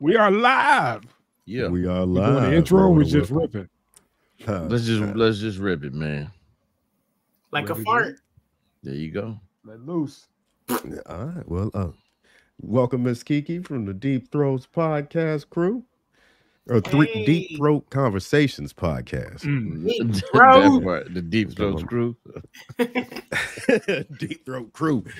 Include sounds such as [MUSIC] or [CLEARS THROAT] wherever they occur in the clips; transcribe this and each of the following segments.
We are live. Yeah, We are We live. doing the intro. We just welcome. ripping. Uh, let's just let's just rip it, man. like a Ready to fart. There you go. Let loose. All right. Well, uh, welcome, Miss Kiki from the Deep Throats podcast crew, or three Hey. Deep Throat Conversations podcast. Mm. Deep [LAUGHS] throat. part, the deep throat screw. [LAUGHS] Deep Throat crew. [LAUGHS]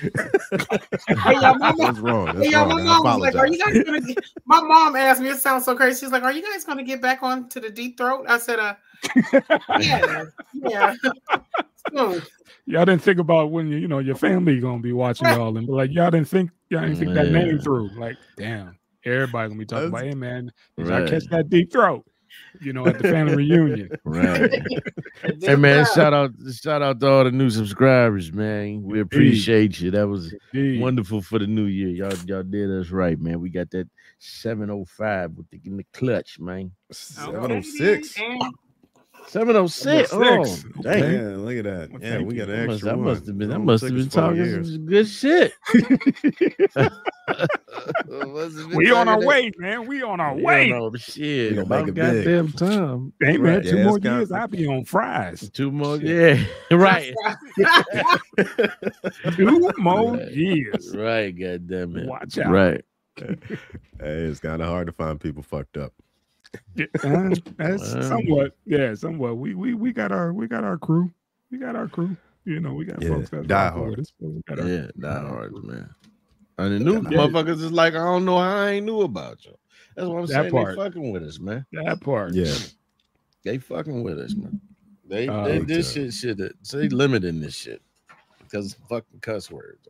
Hey, y'all, my mom, That's wrong. That's hey, y'all, my wrong. I mom was like, "Are you guys gonna?" Get, my mom asked me. It sounds so crazy. She's like, "Are you guys gonna get back on to the deep throat?" I said, "Uh, yeah, yeah." Soon. Y'all didn't think about when you, you know your family gonna be watching y'all and be like y'all didn't think y'all didn't think that name through. Like, damn, everybody gonna be talking about, That's- hey man, did y'all Right. catch that deep throat? You know, at the family [LAUGHS] reunion. Right. [LAUGHS] Hey man, throat. shout out shout out to all the new subscribers, man. We appreciate you. That was Indeed. wonderful for the new year. Y'all y'all did us right, man. We got that 705 with the in the clutch, man. Oh okay, 706. then. 706. Oh, 706. dang. Okay. Yeah, look at that. Well, Yeah, we got That an must, extra that must have been that must have been talking some good shit. [LAUGHS] Must have been we on our talking that- way, man. We on our We way. on our shit. We gonna About make it big. goddamn time. Hey man, Right. two Yeah, more it's years, I'll be on fries. [LAUGHS] Two more, yeah, [LAUGHS] right, Two more Right. years. right. God damn it, Watch out. right. Hey, it's kind of hard to find people fucked up. Yeah, [LAUGHS] uh, that's Wow. somewhat, yeah, somewhat. We we we got our we got our crew. We got our crew. You know, we got Yeah, folks that die rock with hard. us, but we got our- Yeah, die hard, man. And the new Yeah. motherfuckers is like, I don't know how I ain't knew about you. That's what I'm That saying. part. They fucking with us, man. that part. Yeah. They fucking with us, man. They, Uh, they this shit shit. They limiting this shit because it's fucking cuss words.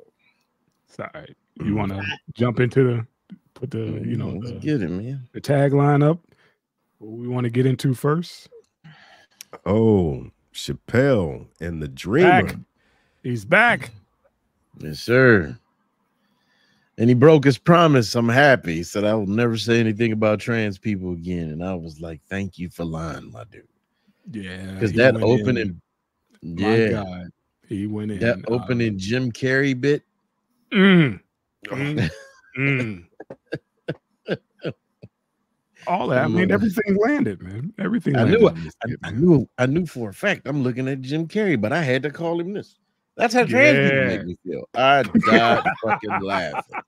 Sorry. You want to jump into the put the you know the, get it, man. the tagline up? What we want to get into first? Oh, Chappelle and the Dreamer. Back. He's back. Yes, sir. And he broke his promise. I'm happy. He said I will never say anything about trans people again. And I was like, thank you for lying, my dude. Yeah, Because that went in. opening, my yeah, God, he went in. that uh, opening Jim Carrey bit. mm, [LAUGHS] mm, mm. All that. I mean, everything landed, man. Everything. I knew I, I knew I knew for a fact I'm looking at Jim Carrey, but I had to call him this. That's how trans people Yeah. make me feel. I died fucking laughing.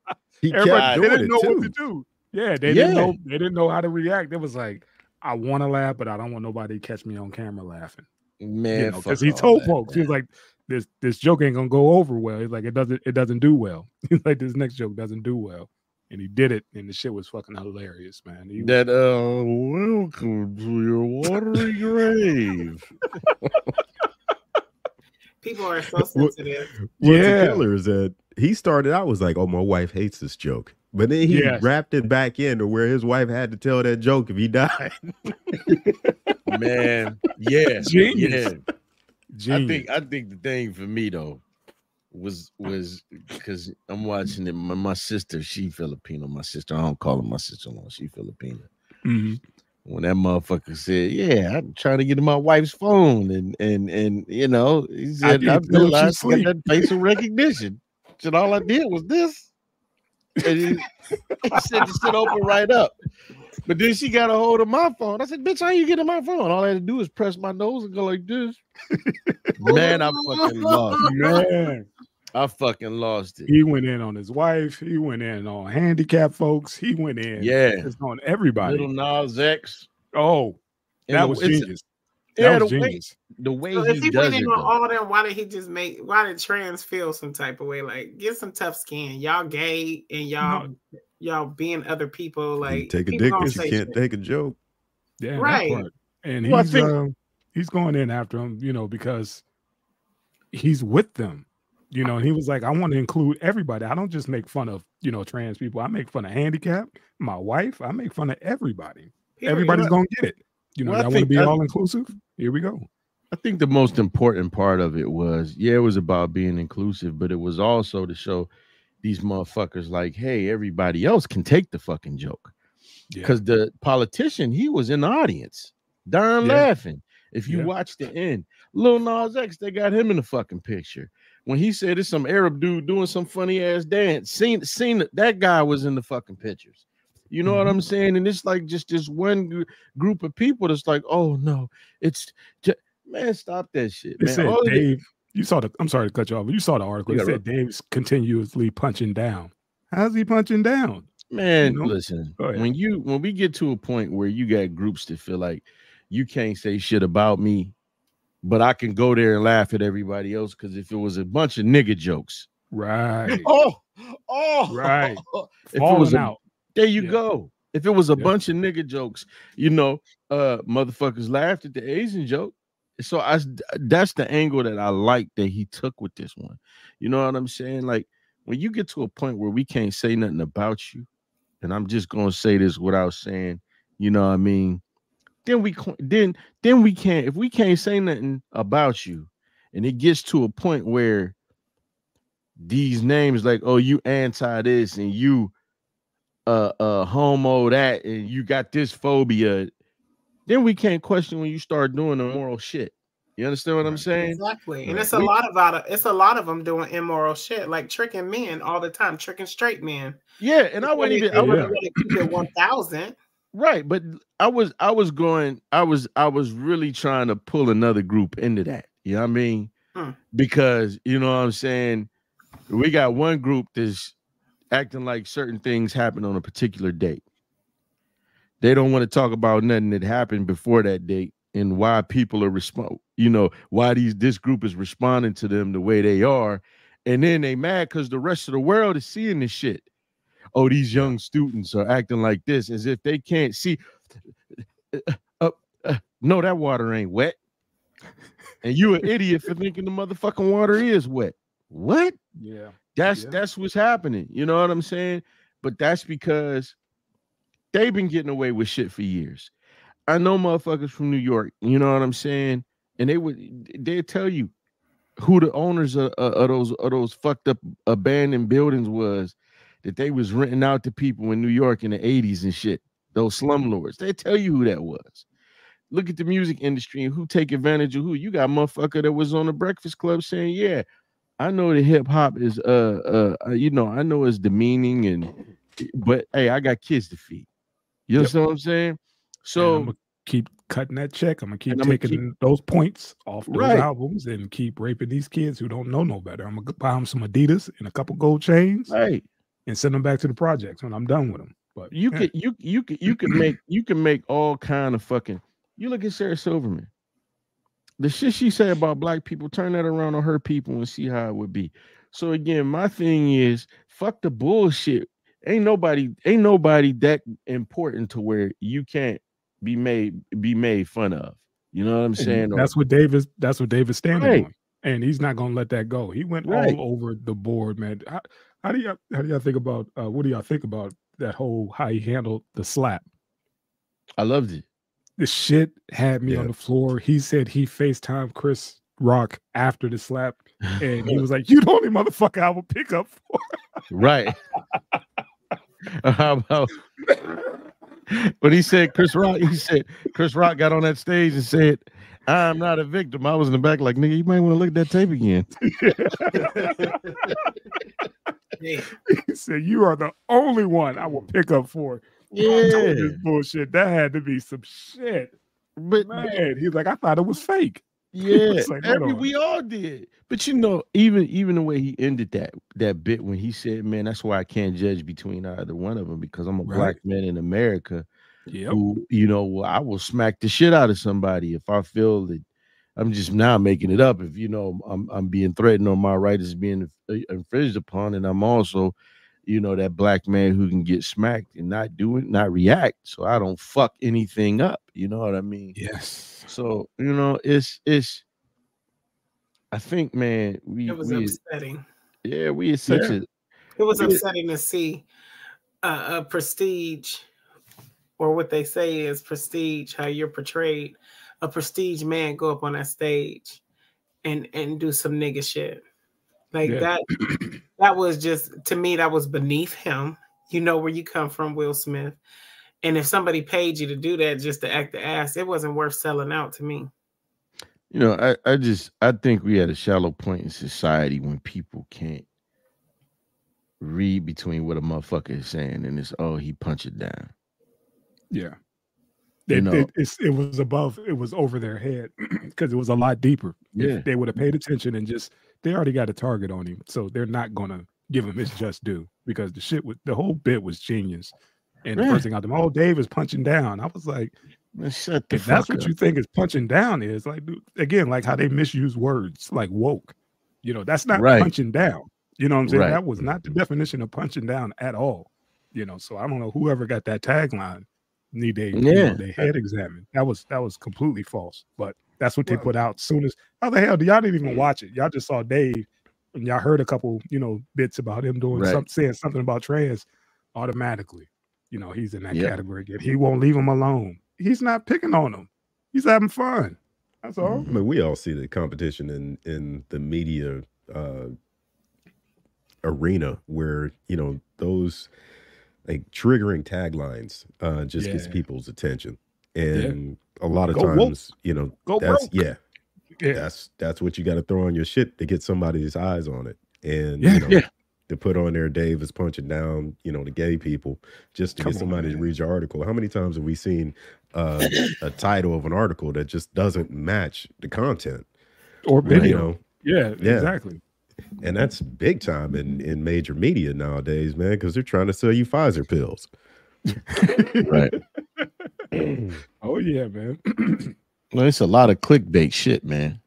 He [LAUGHS] Everybody they didn't know too. what to do. Yeah, they didn't Yeah. know. They didn't know how to react. It was like, I want to laugh, but I don't want nobody to catch me on camera laughing. Man, you know, because he told that, folks he was like, "This this joke ain't gonna go over well." He's like, "It doesn't it doesn't do well." [LAUGHS] He's like, "This next joke doesn't do well," and he did it, and the shit was fucking hilarious, man. He was- that uh welcome to your watery grave. [LAUGHS] People are so What- sensitive. What's Yeah. the killer is that he started out was like, "Oh, my wife hates this joke," but then he Yes. wrapped it back in to where his wife had to tell that joke if he died. [LAUGHS] Man, yeah, Genius. yeah. I think I think the thing for me though was was because I'm watching it. My, my sister, she Filipino. My sister, I don't call her my sister-in-law. She Filipino. Mhm. When that motherfucker said, "Yeah, I'm trying to get to my wife's phone," and and and you know, he said, "I, she realized I got that facial recognition." and all I did was this, and he, [LAUGHS] he said the shit open right up. But then she got a hold of my phone. I said, "Bitch, how you get in my phone?" All I had to do is press my nose and go like this. [LAUGHS] Man, I fucking lost. Man, I fucking lost it. he went in on his wife. He went in on handicapped folks. He went in, Yeah. just on everybody. Little Nas X. oh, And that the- was it's- genius. Yeah, That the was way, genius. the way So he he does went it. in on though. all them, why did he just make? Why did trans feel some type of way? Like, get some tough skin. Y'all gay and y'all y'all being other people. You Like, take a dick, but you can't take a joke. Yeah, that Right. part. And Well, he's think- um, he's going in after him, you know, because he's with them. You know, and he was like, I want to include everybody. I don't just make fun of, you know, trans people. I make fun of handicap, my wife. I make fun of everybody. Period. Everybody's gonna get it. You know, Well, I I want to be all inclusive. Here we go. I think the most important part of it was, yeah, it was about being inclusive, but it was also to show these motherfuckers like, hey, everybody else can take the fucking joke. Yeah. Because the politician, he was in the audience, darn Yeah. laughing. If you Yeah. watch the end, Lil Nas X, they got him in the fucking picture. When he said it's some Arab dude doing some funny ass dance. Seen seen that guy was in the fucking pictures. You know what Mhm. I'm saying? And it's like just this one gr- group of people that's like, oh no, it's ju- man, stop that shit, It man. said All of it- Dave. You saw the. I'm sorry to cut you off. but You saw the article. You It said Dave's continuously punching down. How's he punching down? Man, know? listen. When you when we get to a point where you got groups that feel like you can't say shit about me, but I can go there and laugh at everybody else because if it was a bunch of nigga jokes, Right. [LAUGHS] oh, oh, Right. [LAUGHS] If it was a, out. there you Yeah. go. If it was a Yeah. bunch of nigga jokes, you know, uh, motherfuckers laughed at the Asian joke. So I that's the angle that I like that he took with this one. You know what I'm saying? Like when you get to a point where we can't say nothing about you, and I'm just gonna say this without saying, you know what I mean? Then we ca- then then we can't if we can't say nothing about you, and it gets to a point where these names like oh you anti this and you uh uh homo that and you got this phobia then we can't question when you start doing immoral shit you understand what i'm saying Exactly, and it's a We- lot about it. It's a lot of them doing immoral shit, like tricking men all the time, tricking straight men. yeah and i wouldn't even I wouldn't, really keep it one thousand. Right but i was i was going i was i was really trying to pull another group into that you know what i mean? Hmm. because you know what i'm saying? We got one group that's acting like certain things happen on a particular date. They don't want to talk about nothing that happened before that date and why people are respond you know why these this group is responding to them the way they are and then they mad because the rest of the world is seeing this shit oh these young students are acting like this as if they can't see uh, uh, no that water ain't wet and you an idiot for thinking the motherfucking water is wet what Yeah. that's Yeah. that's what's happening. You know what I'm saying? But that's because they've been getting away with shit for years. I know motherfuckers from New York. You know what I'm saying? And they would they tell you who the owners of, of of those of those fucked up abandoned buildings was that they was renting out to people in New York in the 80s and shit. Those slumlords. They tell you who that was. Look at the music industry and who take advantage of who. You got motherfucker that was on the Breakfast Club saying, "Yeah, I know the hip hop is uh, uh uh you know I know it's demeaning and but hey I got kids to feed. You Yep. understand what I'm saying? So I'm gonna keep cutting that check. I'm gonna keep I'ma taking those points off those Right. albums and keep raping these kids who don't know no better. I'm gonna buy them some Adidas and a couple gold chains hey, and send them back to the projects when I'm done with them. But you yeah, could you you could you could make you can make all kind of fucking you look at Sarah Silverman. The shit she said about black people, turn that around on her people and see how it would be. So again, my thing is fuck the bullshit. Ain't nobody, ain't nobody that important to where you can't be made be made fun of. You know what I'm and saying? Or- that's what Davis. That's what Davis standing Right. on, and he's not gonna let that go. He went Right. all over the board, man. How, how do y'all how do y'all think about uh, what do y'all think about that whole how he handled the slap? I loved it. The shit had me Yeah. on the floor. He said he FaceTime Chris Rock after the slap, [LAUGHS] and he was like, "You the only motherfucker I will pick up for." Right. [LAUGHS] How about when he said Chris Rock? He said Chris Rock got on that stage and said, "I'm not a victim." I was in the back like, "Nigga, you might want to look at that tape again." [LAUGHS] [LAUGHS] He said, "You are the only one I will pick up for." [LAUGHS] Yeah, this bullshit. That had to be some shit, but man. He's like, I thought it was fake. [LAUGHS] yeah, like, every, we all did. But you know, even even the way he ended that that bit when he said, "Man, that's why I can't judge between either one of them because I'm a Right. black man in America." Yep. who you know well, I will smack the shit out of somebody if I feel that I'm just now making it up. If you know I'm I'm being threatened or my right is being infringed upon, and I'm also, you know, that black man who can get smacked and not do it, not react. So I don't fuck anything up. You know what I mean? Yes. So you know, it's it's. I think, man, we It was we upsetting. yeah we is such Yeah. a It was Yeah. upsetting to see uh, a prestige, or what they say is prestige, how you're portrayed, a prestige man go up on that stage and and do some nigga shit. Like Yeah. that [CLEARS THROAT] that was just to me, that was beneath him. You know where you come from, Will Smith. And if somebody paid you to do that just to act the ass, it wasn't worth selling out to me. You know, I, I just I think we at a shallow point in society when people can't read between what a motherfucker is saying and it's oh he punch it down. Yeah. It, know. it, it was above, it was over their head [CLEARS THROAT] because it was a lot deeper. If Yeah. they would have paid attention and just, they already got a target on him. So they're not going to give him his just due because the shit, was, the whole bit was genius. And the first thing out them, oh, Dave is punching down. I was like, shut the if that's what up. you think is punching down is, like, dude, again, like how they misuse words like woke. You know, that's not Right. punching down. You know what I'm saying? Right. That was not the definition of punching down at all. You know, so I don't know whoever got that tagline need they you know, Yeah. they head examined. That was that was completely false. But that's what they put out soon as how the hell do y'all didn't even watch it? Y'all just saw Dave and y'all heard a couple, you know, bits about him doing Right. something saying something about trans automatically. You know, he's in that Yeah. category again. He won't leave him alone. He's not picking on him. He's having fun. That's all. I mean, we all see the competition in in the media uh, arena where you know those like triggering taglines uh, just gets people's attention, and a lot of Go woke. times, you know, Go that's broke. yeah, Yeah. that's that's what you got to throw on your shit to get somebody's eyes on it, and Yeah. you know, Yeah. to put on there, Dave is punching down, you know, the gay people just to Come get on, somebody to read your article. How many times have we seen uh, [COUGHS] a title of an article that just doesn't match the content? Or You video. know, Yeah, Yeah. exactly. And that's big time in in major media nowadays, man, because they're trying to sell you Pfizer pills. Right. [LAUGHS] Oh yeah, man. Well, it's a lot of clickbait shit, man.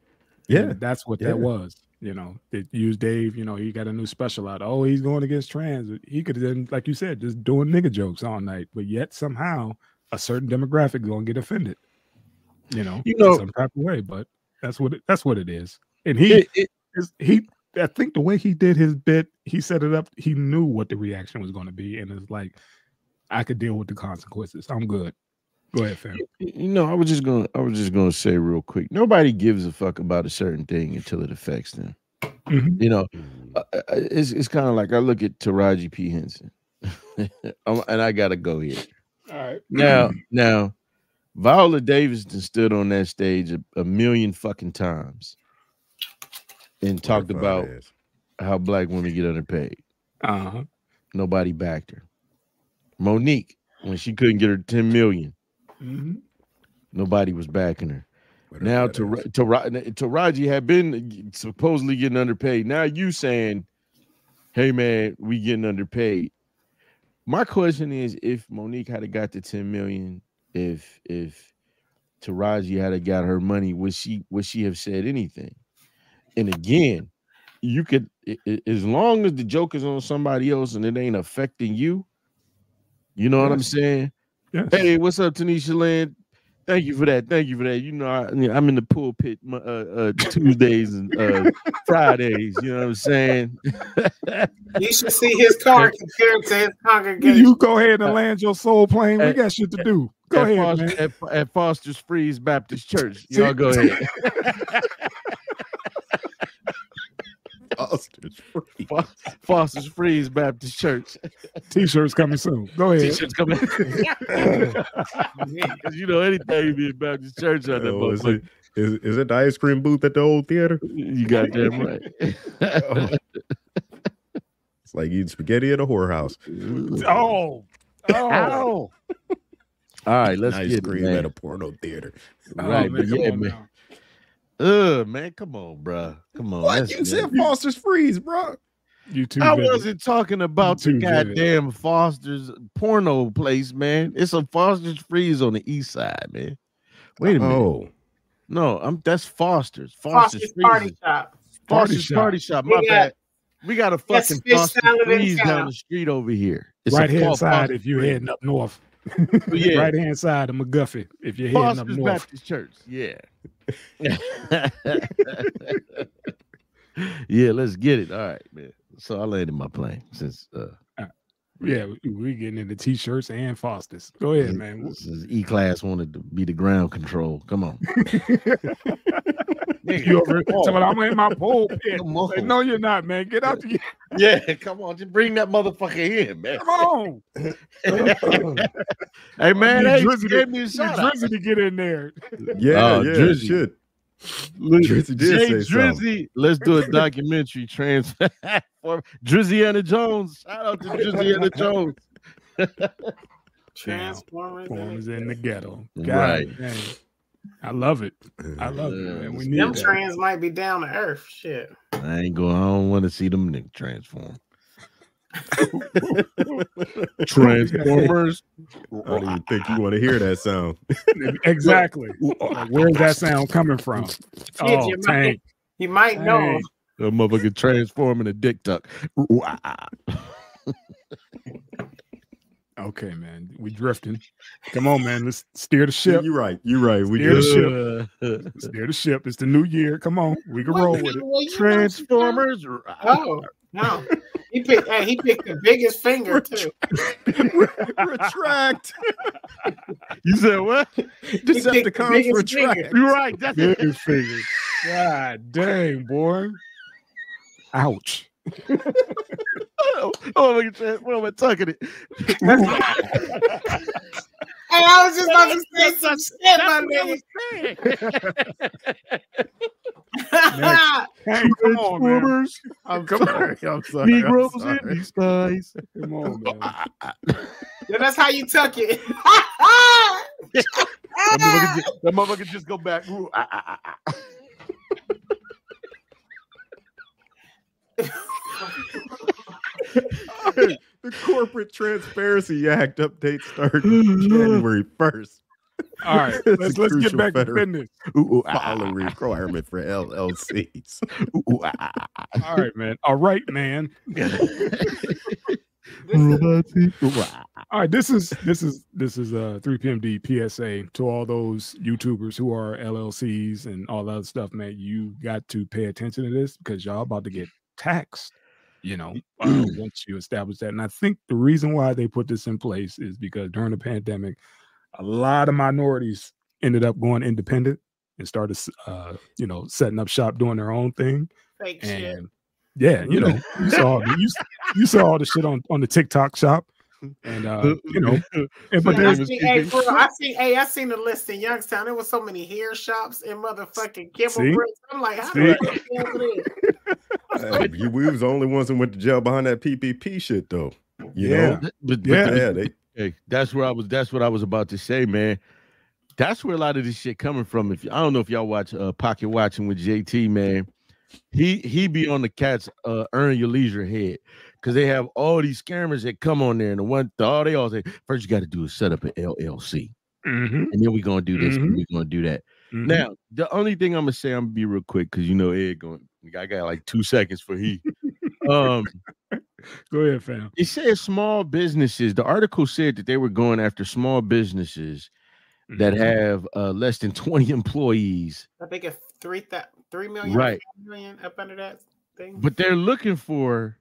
Yeah, And that's what yeah. that was. You know, they used Dave. You know, he got a new special out. Oh, he's going against trans. He could have done, like you said, just doing nigga jokes all night. But yet somehow a certain demographic gonna get offended. You know, You know- in some type of way. But that's what it, that's what it is. And he It- it- is he. I think the way he did his bit, he set it up. He knew what the reaction was going to be, and it's like, I could deal with the consequences. I'm good. Go ahead, fam. you know, I was just gonna I was just gonna say real quick. Nobody gives a fuck about a certain thing until it affects them. Mhm. You know, uh, uh, it's it's kind of like I look at Taraji P Henson, [LAUGHS] and I gotta go here All right. now. Now, Viola Davis done stood on that stage a, a million fucking times and talked about ass. how black women get underpaid. Uh huh. Nobody backed her. Mo'Nique, when she couldn't get her 10 million, hmm nobody was backing her. What a Now ass. Taraji had been supposedly getting underpaid. Now you saying, "Hey man, we getting underpaid." My question is, if Mo'Nique had got the ten million, if if Taraji had got her money, would she would she have said anything? And again, you could i- i- as long as the joke is on somebody else and it ain't affecting you. You know what I'm saying? Yes. Hey, what's up, Tanisha Land? Thank you for that. Thank you for that. You know, I, I'm in the pulpit uh, uh, Tuesdays and uh, Fridays. You know what I'm saying? You [LAUGHS] should see his car compared to his congregation. You go ahead and land your soul plane. We At- got shit to do. Go at, ahead, Foster, man. at, at Foster's Freeze Baptist Church. Y'all go [LAUGHS] ahead. [LAUGHS] Ostrich free. Fo- Foster's Freeze Baptist Church. T-shirts coming soon. Go ahead. T-shirts coming. [LAUGHS] Because you know anything be a Baptist church on that Oh, is, it, is, is it the ice cream booth at the old theater? You got damn right. [LAUGHS] It's like eating spaghetti at a whorehouse. Oh, oh, All right, let's ice get it, cream man. at a porno theater. Oh, Right, man, but yeah, man. now. Ugh, man, come on, bro. Come on. What let's- you said, Foster's Freeze, bro? You too. I wasn't talking about the Too vivid. goddamn Foster's porno place, man. It's a Foster's Freeze on the east side, man. Wait a minute. Oh, No, I'm that's Foster's. Foster's, Foster's Freeze. party shop. Foster's Party party shop. My We got- bad. We got a fucking fish Foster's salad Freeze down the street over here. It's a right hand called side Foster's if you're heading up north. Yeah. Right hand side of McGuffey if you're heading up north. Baptist Church. Yeah. [LAUGHS] yeah, let's get it. All right, man. So I landed my plane since uh Yeah, we, we getting into t-shirts and Fosters. Go ahead, man. This is E class wanted to be the ground control. Come on. [LAUGHS] you over so I'm in my pulpit. Come. Say, no, you're not, man. Get out the [LAUGHS] Yeah, come on, just bring that motherfucker in, man. come on. [LAUGHS] hey man, You hey, Drizzy gave me a You shout out. Drizzy to get in there. [LAUGHS] yeah, Oh, yeah, Drizzy. shit. Drizzy did Jay say something. Drizzy, let's do a documentary trans for Drizziana Jones. Shout out to Drizziana Jones. Transformers. Forms in the ghetto. God Right. dang. I love it. I love it, man. We need Them that. trans might be down to earth. Shit. I ain't going. I don't want to see them niggas transform. [LAUGHS] Transformers. I don't even think you want to hear that sound. [LAUGHS] exactly. Like, where's that sound coming from? Oh, you might- tank. You might know. Hey. That motherfucker transforming a dick tuck. [LAUGHS] Okay, man. We drifting. Come on, man. Let's steer the ship. You're right. You're right. We Steer the ship. Steer the ship. It's the new year. Come on. We can roll with it. Well, Transformers. Oh no, [LAUGHS] he picked. Hey, he picked the biggest finger too. retract. You said what? [LAUGHS] Decepticons biggest retract. finger. You're right. That's it. Biggest fingers. God dang, boy. Ouch. Oh, oh, look at. What am I tucking it? Hey, I was just about to say some shit, my nigga. [LAUGHS] Hey, come on, man. I'm Come on. sorry. I'm sorry. I'm Negroes sorry. in disguise. Come on, man. Yeah, that's how you tuck it. [LAUGHS] That motherfucker just, that motherfucker just go back. Ooh, ah, ah, ah, [LAUGHS] the Corporate Transparency Act update starts [SIGHS] January 1st. All right, let's let's get crucial back to federal- business. Ooh, ooh, ah, requirement for LLCs. ooh, ooh, ah, ah, ah. All right, man. All right, man. [LAUGHS] Robotic. Ooh, ah. All right, this is this is this is a 3PMD PSA to all those YouTubers who are LLCs and all that other stuff, man. You got to pay attention to this because y'all about to get taxed. You know, uh, [CLEARS THROAT] once you establish that, and I think the reason why they put this in place is because during the pandemic, a lot of minorities ended up going independent and started, uh, you know, setting up shop, doing their own thing. Fake shit. And yeah, you know, you saw you, you saw all the shit on on the TikTok shop, and uh, you know, [LAUGHS] and, but I there's was seen, hey, real, I seen, hey, I seen the list in Youngstown. There was so many hair shops and motherfucking Kimball See? I'm like, how See? is it? Hey, we was the only ones that went to jail behind that PPP shit, though. You Yeah. know? But, but Yeah. Yeah, they Hey, that's where I was. That's what I was about to say, man. That's where a lot of this shit coming from. If I don't know if y'all watch uh, Pocket Watching with JT, man, he he be on the cats uh, earn your leisure head because they have all these scammers that come on there, and the one the, all they all say first you got to do is set up an LLC, Mhm, and then we gonna do this, and we gonna do that. mhm. Now, the only thing I'm gonna say, I'm gonna be real quick because you know Ed going. I got like two seconds for he. Um, [LAUGHS] go ahead, fam. it said small businesses. The article said that they were going after small businesses that Mhm. have uh, less than 20 employees, I think it's three thou- three million, Right. five million up under that thing. but they're looking for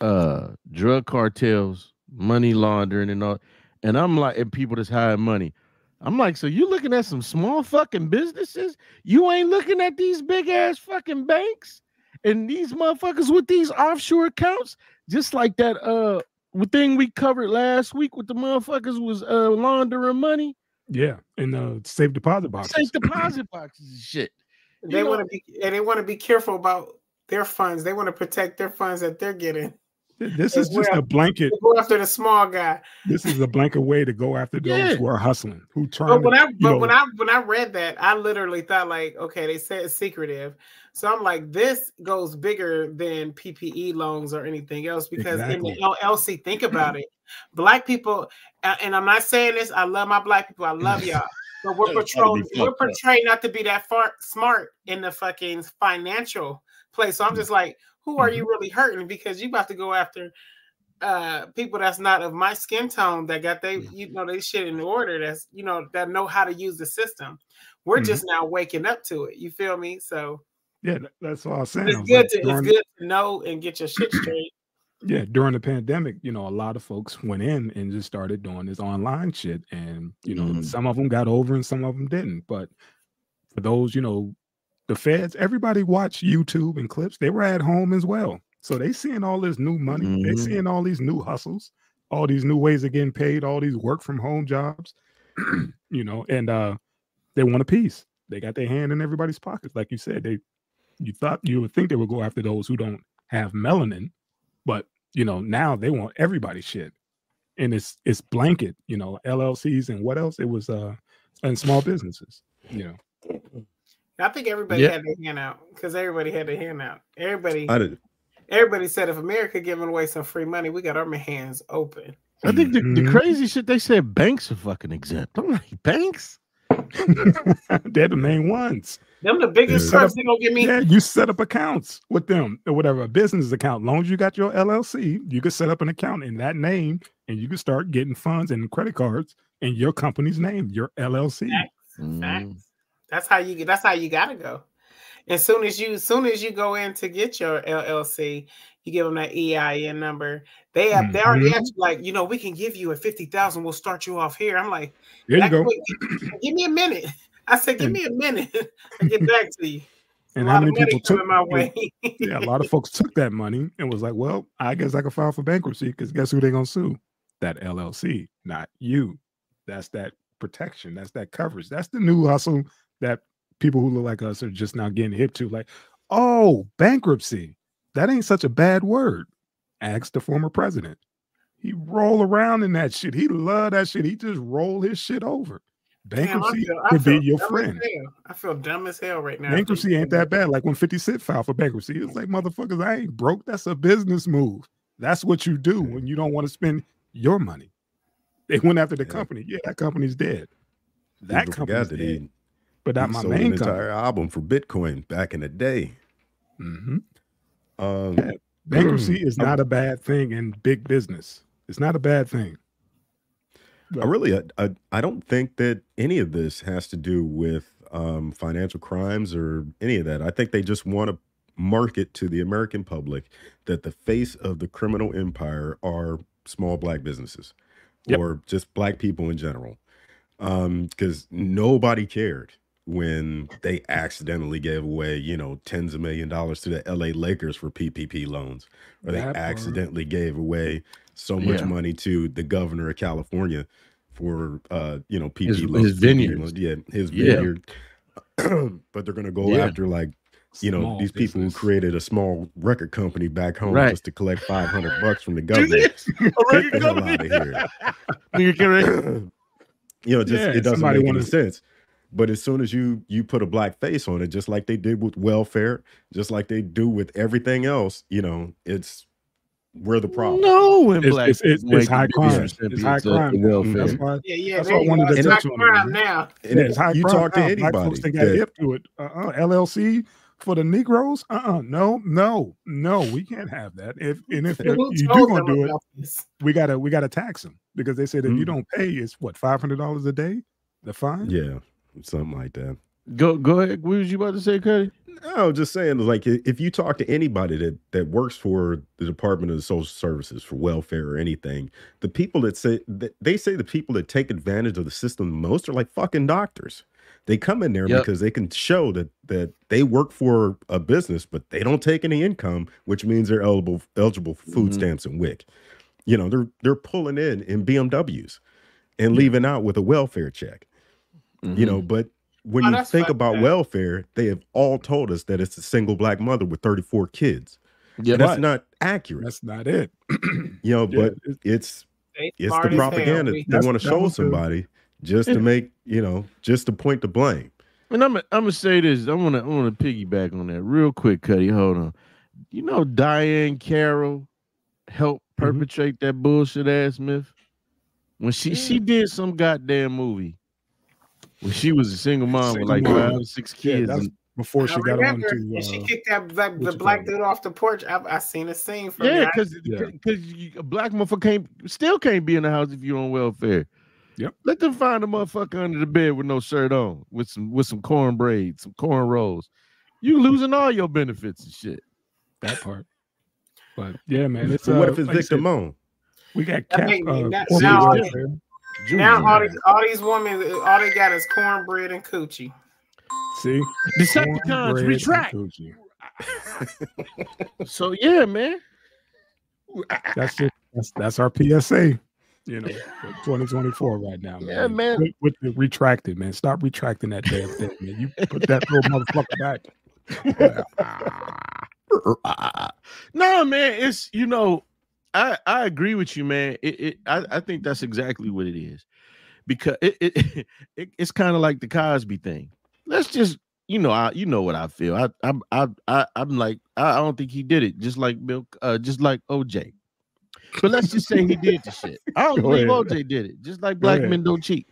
uh drug cartels, money laundering, and all. And I'm like, and people that's hiring money. I'm like, so you looking at some small fucking businesses? You ain't looking at these big ass fucking banks and these motherfuckers with these offshore accounts, just like that uh thing we covered last week with the motherfuckers was uh laundering money. Yeah, in the safe deposit boxes. Safe [CLEARS THROAT] deposit boxes and shit. they you know- want to be and they want to be careful about their funds. They want to protect their funds that they're getting. This is just a blanket. Go after the small guy. This is a blanket way to go after those Yeah. who are hustling, who trying But to. when I but know, when I when I read that, I literally thought like, okay, they said it's secretive. So I'm like, this goes bigger than PPE loans or anything else because Exactly. in the LLC, think about it. Black people, and I'm not saying this. I love my black people. I love [LAUGHS] y'all. But we're Gotta portraying we're portrayed not to be that far smart in the fucking financial place. So I'm hmm. just like, who are Mm-hmm. you really hurting? Because you about to go after uh people that's not of my skin tone that got they you know they shit in order that's you know that know how to use the system. We're Mhm. just now waking up to it. You feel me? So yeah, that's all I'm saying. it's good like, to it's good to know and get your shit [CLEARS THROAT] straight. yeah, during the pandemic, you know, a lot of folks went in and just started doing this online shit. And, you know, Mhm. some of them got over and some of them didn't. But for those, you know, the feds, everybody watched YouTube and clips. They were at home as well. So they seeing all this new money. They Mhm. seeing all these new hustles, all these new ways of getting paid, all these work from home jobs, [CLEARS THROAT] you know, and uh they want a piece. they got their hand in everybody's pockets. Like you said, they you thought you would think they would go after those who don't have melanin, but you know now they want everybody's shit, and it's it's blanket. You know LLCs and what else? It was uh and small businesses. You know. I think everybody Yeah. had their hand out because everybody had their hand out. Everybody, I did. everybody said if America giving away some free money, we got our hands open. I think the, the Mhm. crazy shit they said banks are fucking exempt. I'm like, banks? [LAUGHS] They're the main ones. Them the biggest Yeah. crooks. They gonna give me. Yeah, you set up accounts with them or whatever, a business account. As long as you got your LLC, you could set up an account in that name and you can start getting funds and credit cards in your company's name, your LLC. Facts, Mm. facts. That's how you get. That's how you gotta go. As soon as you, as soon as you go in to get your LLC, you give them that EIN number. They have. They already Mhm. asked you, like, you know, we can give you a fifty thousand. We'll start you off here. I'm like, There you go. quick, give me a minute. [LAUGHS] I said, give me a minute. [LAUGHS] I get back to you. And how many people took my way? yeah, a [LAUGHS] lot of folks took that money and was like, well, I guess I can file for bankruptcy because guess who they're gonna sue? That LLC, not you. That's that protection. That's that coverage. That's the new hustle that people who look like us are just now getting hip to. Like, oh, bankruptcy. That ain't such a bad word. Ask the former president. He roll around in that shit. He love that shit. He just roll his shit over. Damn, I Bankruptcy feel- I could be your friend. I feel dumb as hell right now. Bankruptcy ain't that bad. Like when 50 Cent filed for bankruptcy, it was like, motherfuckers, I ain't broke. That's a business move. That's what you do when you don't want to spend your money. They went after the Yeah. company. Yeah, that company's dead. That People company's forgot that dead, he, but not he my sold an main entire album for Bitcoin back in the day. hmm Um, Yeah. Bankruptcy [CLEARS THROAT] is not a bad thing in big business. It's not a bad thing. I really, I, I, I don't think that any of this has to do with um, financial crimes or any of that. I think they just want to market to the American public that the face of the criminal empire are small black businesses Yep. or just black people in general. Because nobody cared when they accidentally gave away, you know, tens of million dollars to the LA Lakers for PPP loans, or they That part. accidentally gave away so much Yeah. money to the governor of California for uh you know PP His- loans, his PPP vineyards. loans, yeah his Yeah. vineyard [CLEARS THROAT] but they're gonna go Yeah. after like you know Small these people who created a small record company back home Right. just to collect 500 bucks from the [LAUGHS] government [LAUGHS] Get the hell outta here. [LAUGHS] [CLEARS THROAT] You know just it doesn't somebody make any sense but as soon as you you put a black face on it just like they did with welfare just like they do with everything else you know it's we're the problem No, when It's, black it's, it's, it's high crime. biggest It's high recipients of crime. the welfare. That's why Yeah, yeah. That's what I you wanted go. to It's touch high on, crime now. and Yeah, it's high you crime talk to now. Black anybody folks, they got that- hip to it. Uh-uh. LLC for the Negroes? Uh-uh. No, no, no. We can't have that. If and if you Who you do told gonna do it, this? we gotta we gotta tax them because they said if you Mhm. don't pay, it's what five hundred dollars a day. The fine. yeah something like that Go go ahead. What was you about to say, Cuddy? No, just saying, like if you talk to anybody that that works for the Department of Social Services for welfare or anything, the people that say that they say the people that take advantage of the system the most are like fucking doctors. They come in there Yep. because they can show that that they work for a business, but they don't take any income, which means they're eligible eligible for food Mhm. stamps and WIC. You know, they're they're pulling in in BMWs and leaving out with a welfare check you know but when Oh, you think fucked about up. welfare they have all told us that it's a single black mother with 34 kids yeah, that's not accurate That's not it. you know Yeah, but it's- it's it's the as hell. propaganda they want to show was the- somebody just to make you know just to point the blame And I'm I'm gonna say this. I want to I want to piggyback on that real quick, Cuddy. Hold on. You know Diahann Carroll helped Mhm. perpetrate that bullshit ass myth when she she did some goddamn movie when she was a single mom with like mom. five or six kids. that's and- before I she got on to. and she Uh, kicked that black, the black call it? dude off the porch. I, I seen a scene from yeah, it. because Yeah. because a black motherfucker can't still can't be in the house if you're on welfare. Yep. Let them find a motherfucker under the bed with no shirt on, with some with some corn braids, some corn rolls. You losing all your benefits and shit. that part. But yeah, man, it's so what uh, if it's like I Victor said, Moan We got That cap. make Uh, that- now all now all these all these women, all they got is cornbread and coochie. See, Decepticons Cornbread and retract. [LAUGHS] So yeah, man. That's it. That's that's our PSA. You know, 2024 right now, man. Yeah, man. With, with the retracted, man. Stop retracting that damn thing, man. You put that little motherfucker back. [LAUGHS] no, man, it's you know, I I agree with you, man. It, it I, I think that's exactly what it is. Because it, it, [LAUGHS] it it's kind of like the Cosby thing. Let's just you know, I you know what I feel. I I'm I, I I'm like I, I don't think he did it. Just like Bill, uh, just like OJ. But let's just say he did the shit. I [LAUGHS] don't Go believe ahead. OJ did it. Just like black men don't cheat.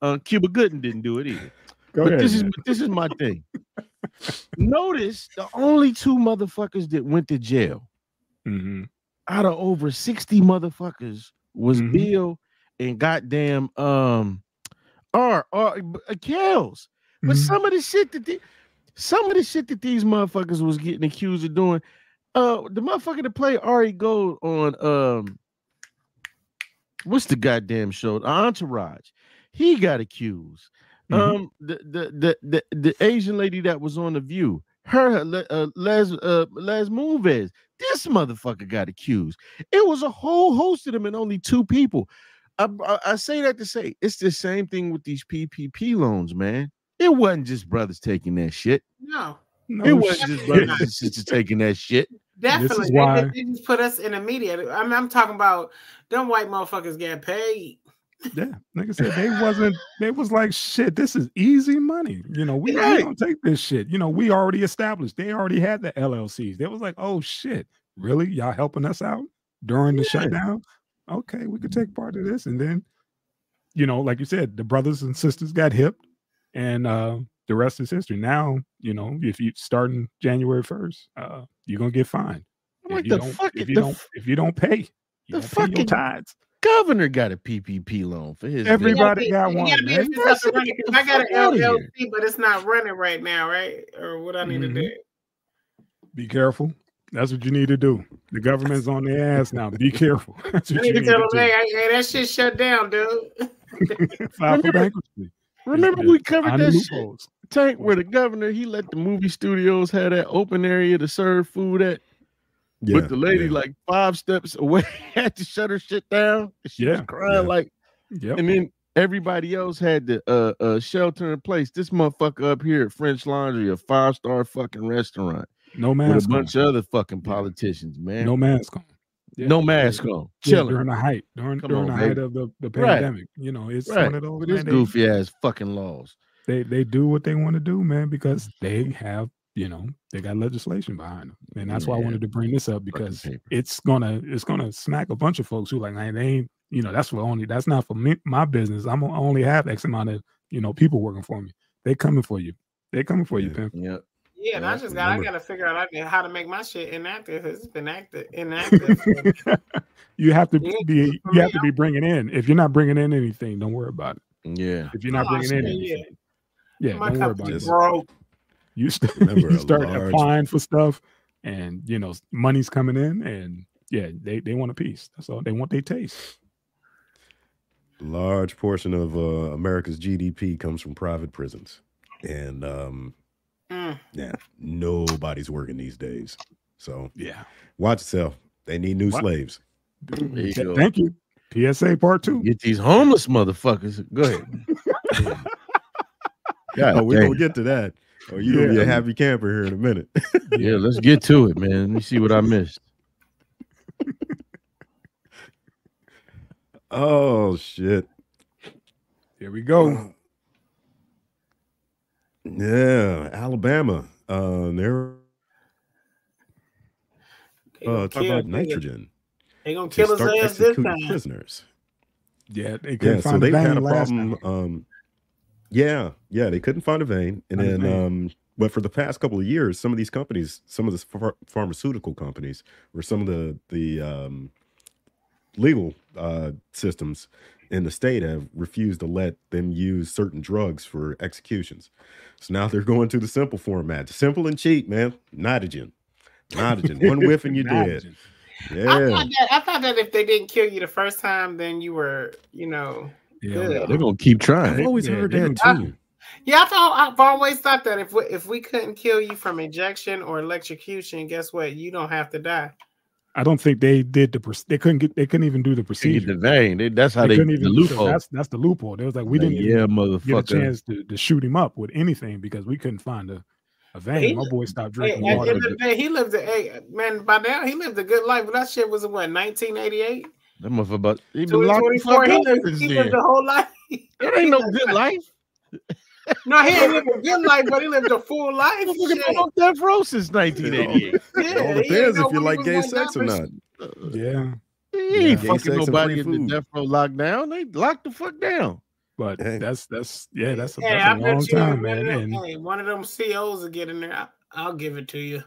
Uh, Cuba Gooding didn't do it either. Go but ahead. this is man. but this is my thing. Notice the only two motherfuckers that went to jail Mhm. Out of over 60 motherfuckers was Mhm. Bill and goddamn um R R uh, Kells. But Mhm. some of the shit that the, some of the shit that these motherfuckers was getting accused of doing, uh, the motherfucker that played Ari Gold on um, what's the goddamn show? Entourage. He got accused. Mhm. Um, the, the the the the Asian lady that was on the View, her uh, Les uh, Les Moonves, this motherfucker got accused. It was a whole host of them and only two people. I, I, I say that to say it's the same thing with these PPP loans, man. It wasn't just brothers taking that shit. No, No it wasn't just brothers and [LAUGHS] sisters taking that shit. definitely. is They- why- They, they just put us in the media. I mean, I'm talking about them white motherfuckers getting paid. Yeah, like I said, they wasn't. They was like, shit. This is easy money. You know, we, we Right. don't take this shit. You know, we already established. They already had the LLCs. They was like, oh shit, really? Y'all helping us out during the Yeah. shutdown? Okay, we could take part of this, and then, you know, like you said, the brothers and sisters got hip, and uh the rest is history. Now, you know, if you starting January first, uh, you're gonna get fined. I'm If like you the don't, fucking if you the don't, if you don't pay, you the don't pay your fucking tithes. Governor got a PPP loan for his. Every- business. Everybody got You one, gotta be man. if it's up and running, 'cause I got an Fuck. LLC, but it's not running right now, right? Or what I need Mhm. to do. Be careful. That's what you need to do. The government's on their ass now. Be careful. [LAUGHS] That's I what need you to tell them, do. hey, hey, hey, that shit shut down, dude. [LAUGHS] File for Remember- bankruptcy. Remember we covered Find the that shit loopholes. tank where the governor he let the movie studios have that open area to serve food at, Yeah, but the lady yeah. like five steps away [LAUGHS] had to shut her shit down. She was Yeah, crying yeah. like, Yep. and then everybody else had to uh, uh shelter in place. This motherfucker up here at French Laundry, a five star fucking restaurant No with a mask on. bunch of other fucking politicians, man. No mask on. No mask on, chilling. during the height, during, Come during on, the height of the, the Right. pandemic. You know, it's Right. one of those goofy ass fucking laws. they they do what they want to do, man, because they have you know they got legislation behind them, and that's why I wanted to bring this up because it's gonna it's gonna smack a bunch of folks who like man, they ain't you know that's for only that's not for me my business. I'm gonna only have X amount of you know people working for me. They coming for you. They coming for you, Yeah. pimp. Yep. Yeah, and I just got I gotta figure out how to make my shit inactive. It's been active inactive. [LAUGHS] you have to Yeah, be for you have to be bringing in. If you're not bringing in anything, don't worry about it. Yeah. If you're not Oh, bringing in shit, yeah. anything, yeah, my don't worry about company it. Broke. You, [LAUGHS] st- you start large- applying for stuff and you know money's coming in and yeah they, they want a piece that's all they want their taste large portion of uh, America's GDP comes from private prisons, and um, Mm. yeah, nobody's working these days. So yeah watch yourself. They need new What? slaves. There you Th- go. thank you psa part two Get these homeless motherfuckers. Go ahead. [LAUGHS] God [LAUGHS] oh, we're dang. gonna get to that. Oh, you're gonna be a happy camper here in a minute. [LAUGHS] Yeah, let's get to it, man. Let me see what I missed. [LAUGHS] oh shit. here we go Yeah, Alabama. Uh, they're They gonna uh, talking kill about nitrogen. They gonna kill his start ass this executing time. prisoners. yeah they couldn't Yeah, so find the they've had a problem. Um, yeah, yeah, they couldn't find a vein, and then vein. um, but for the past couple of years, some of these companies, some of the ph- pharmaceutical companies, or some of the the um, legal uh, systems in the state have refused to let them use certain drugs for executions. So now they're going to the simple format, simple and cheap, man. Nitrogen, nitrogen, one whiff and [LAUGHS] you're dead. Nitrogen. I Yeah, thought, that, I thought that if they didn't kill you the first time, then you were, you know. Yeah Good. They're gonna keep trying. I've trying. always Yeah, heard they that don't- too. Yeah, I thought I've always thought that if we, if we couldn't kill you from injection or electrocution, guess what? You don't have to die. I don't think they did the. proc- They couldn't get. They couldn't even do the procedure. the vein. They- that's how They they, couldn't the even. the- loophole. That's that's the loophole. They was like, we didn't yeah, even get a motherfucker. chance to, to shoot him up with anything because we couldn't find a, a vein. He- My boy stopped drinking at the water. the day, he lived a hey, man. By now, he lived a good life. But that shit was in what 1988, That motherfucker, about- he been locked the fuck He up lived, since he lived then. a whole life. [LAUGHS] That ain't no [LAUGHS] good life. No, he ain't lived a good life, but he lived a full life. Motherfucker Shit. been on death row since 1988. Yeah, It all he didn't depends if you like gay sex or not. Yeah, He ain't gay fucking nobody free in the food. death row lockdown. They locked the fuck down. but Hey. that's that's yeah, that's a, Hey, that's I a bet long you time, one of man. them- And hey, one of them COs will get in there. I, I'll give it to you.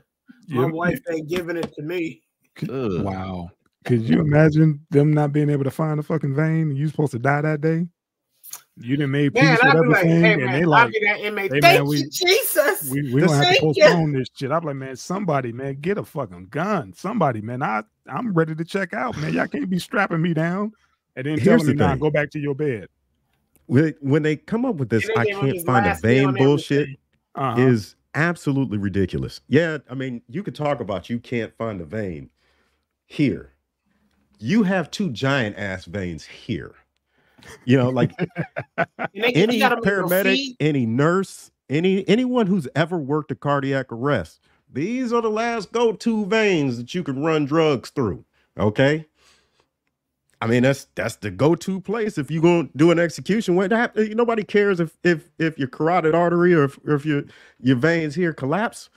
My yeah, wife ain't giving it to me. Ugh. wow, could you imagine them not being able to find a fucking vein? You supposed to die that day. You didn't made peace Man, with I'd be like, everything, hey and they like, be that hey, Thank man, we- you, Jesus. we we gonna have to Thank you. postpone this shit. I'm like, man, somebody, man, get a fucking gun. Somebody, man, I I'm ready to check out, man. Y'all can't be strapping me down and then Here's telling the now thing. go back to your bed. When when they come up with this, I can't find a vein bullshit. Uh-huh. is absolutely ridiculous. Yeah, I mean, you could talk about you can't find a vein here. You have two giant ass veins here. You know, like [LAUGHS] any got 'em paramedic, any nurse, any anyone who's ever worked a cardiac arrest, these are the last go-to veins that you can run drugs through. Okay. I mean, that's that's the go-to place if you're gonna do an execution. What hap- eh, nobody cares if if if your carotid artery or if, or if your your veins here collapse.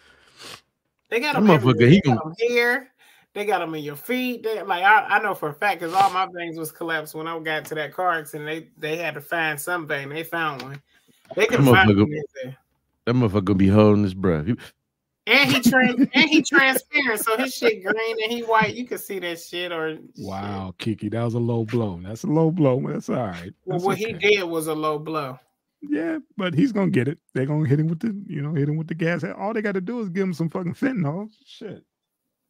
They got a them motherfucker, he They got gon- here. They got them in your feet. They like I, I know for a fact because all my veins was collapsed when I got to that car accident. They they had to find some vein. They found one. They could That find motherfucker- one there. That motherfucker gonna be holding his breath. And he trans [LAUGHS] and he transparent, so his shit green and he white. You can see that shit or Wow, Kiki, that was a low blow. That's a low blow. That's all right. Well, That's what he did was a low blow. Yeah, but he's gonna get it. They're gonna hit him with the, you know, hit him with the gas. All they got to do is give him some fucking fentanyl. Shit,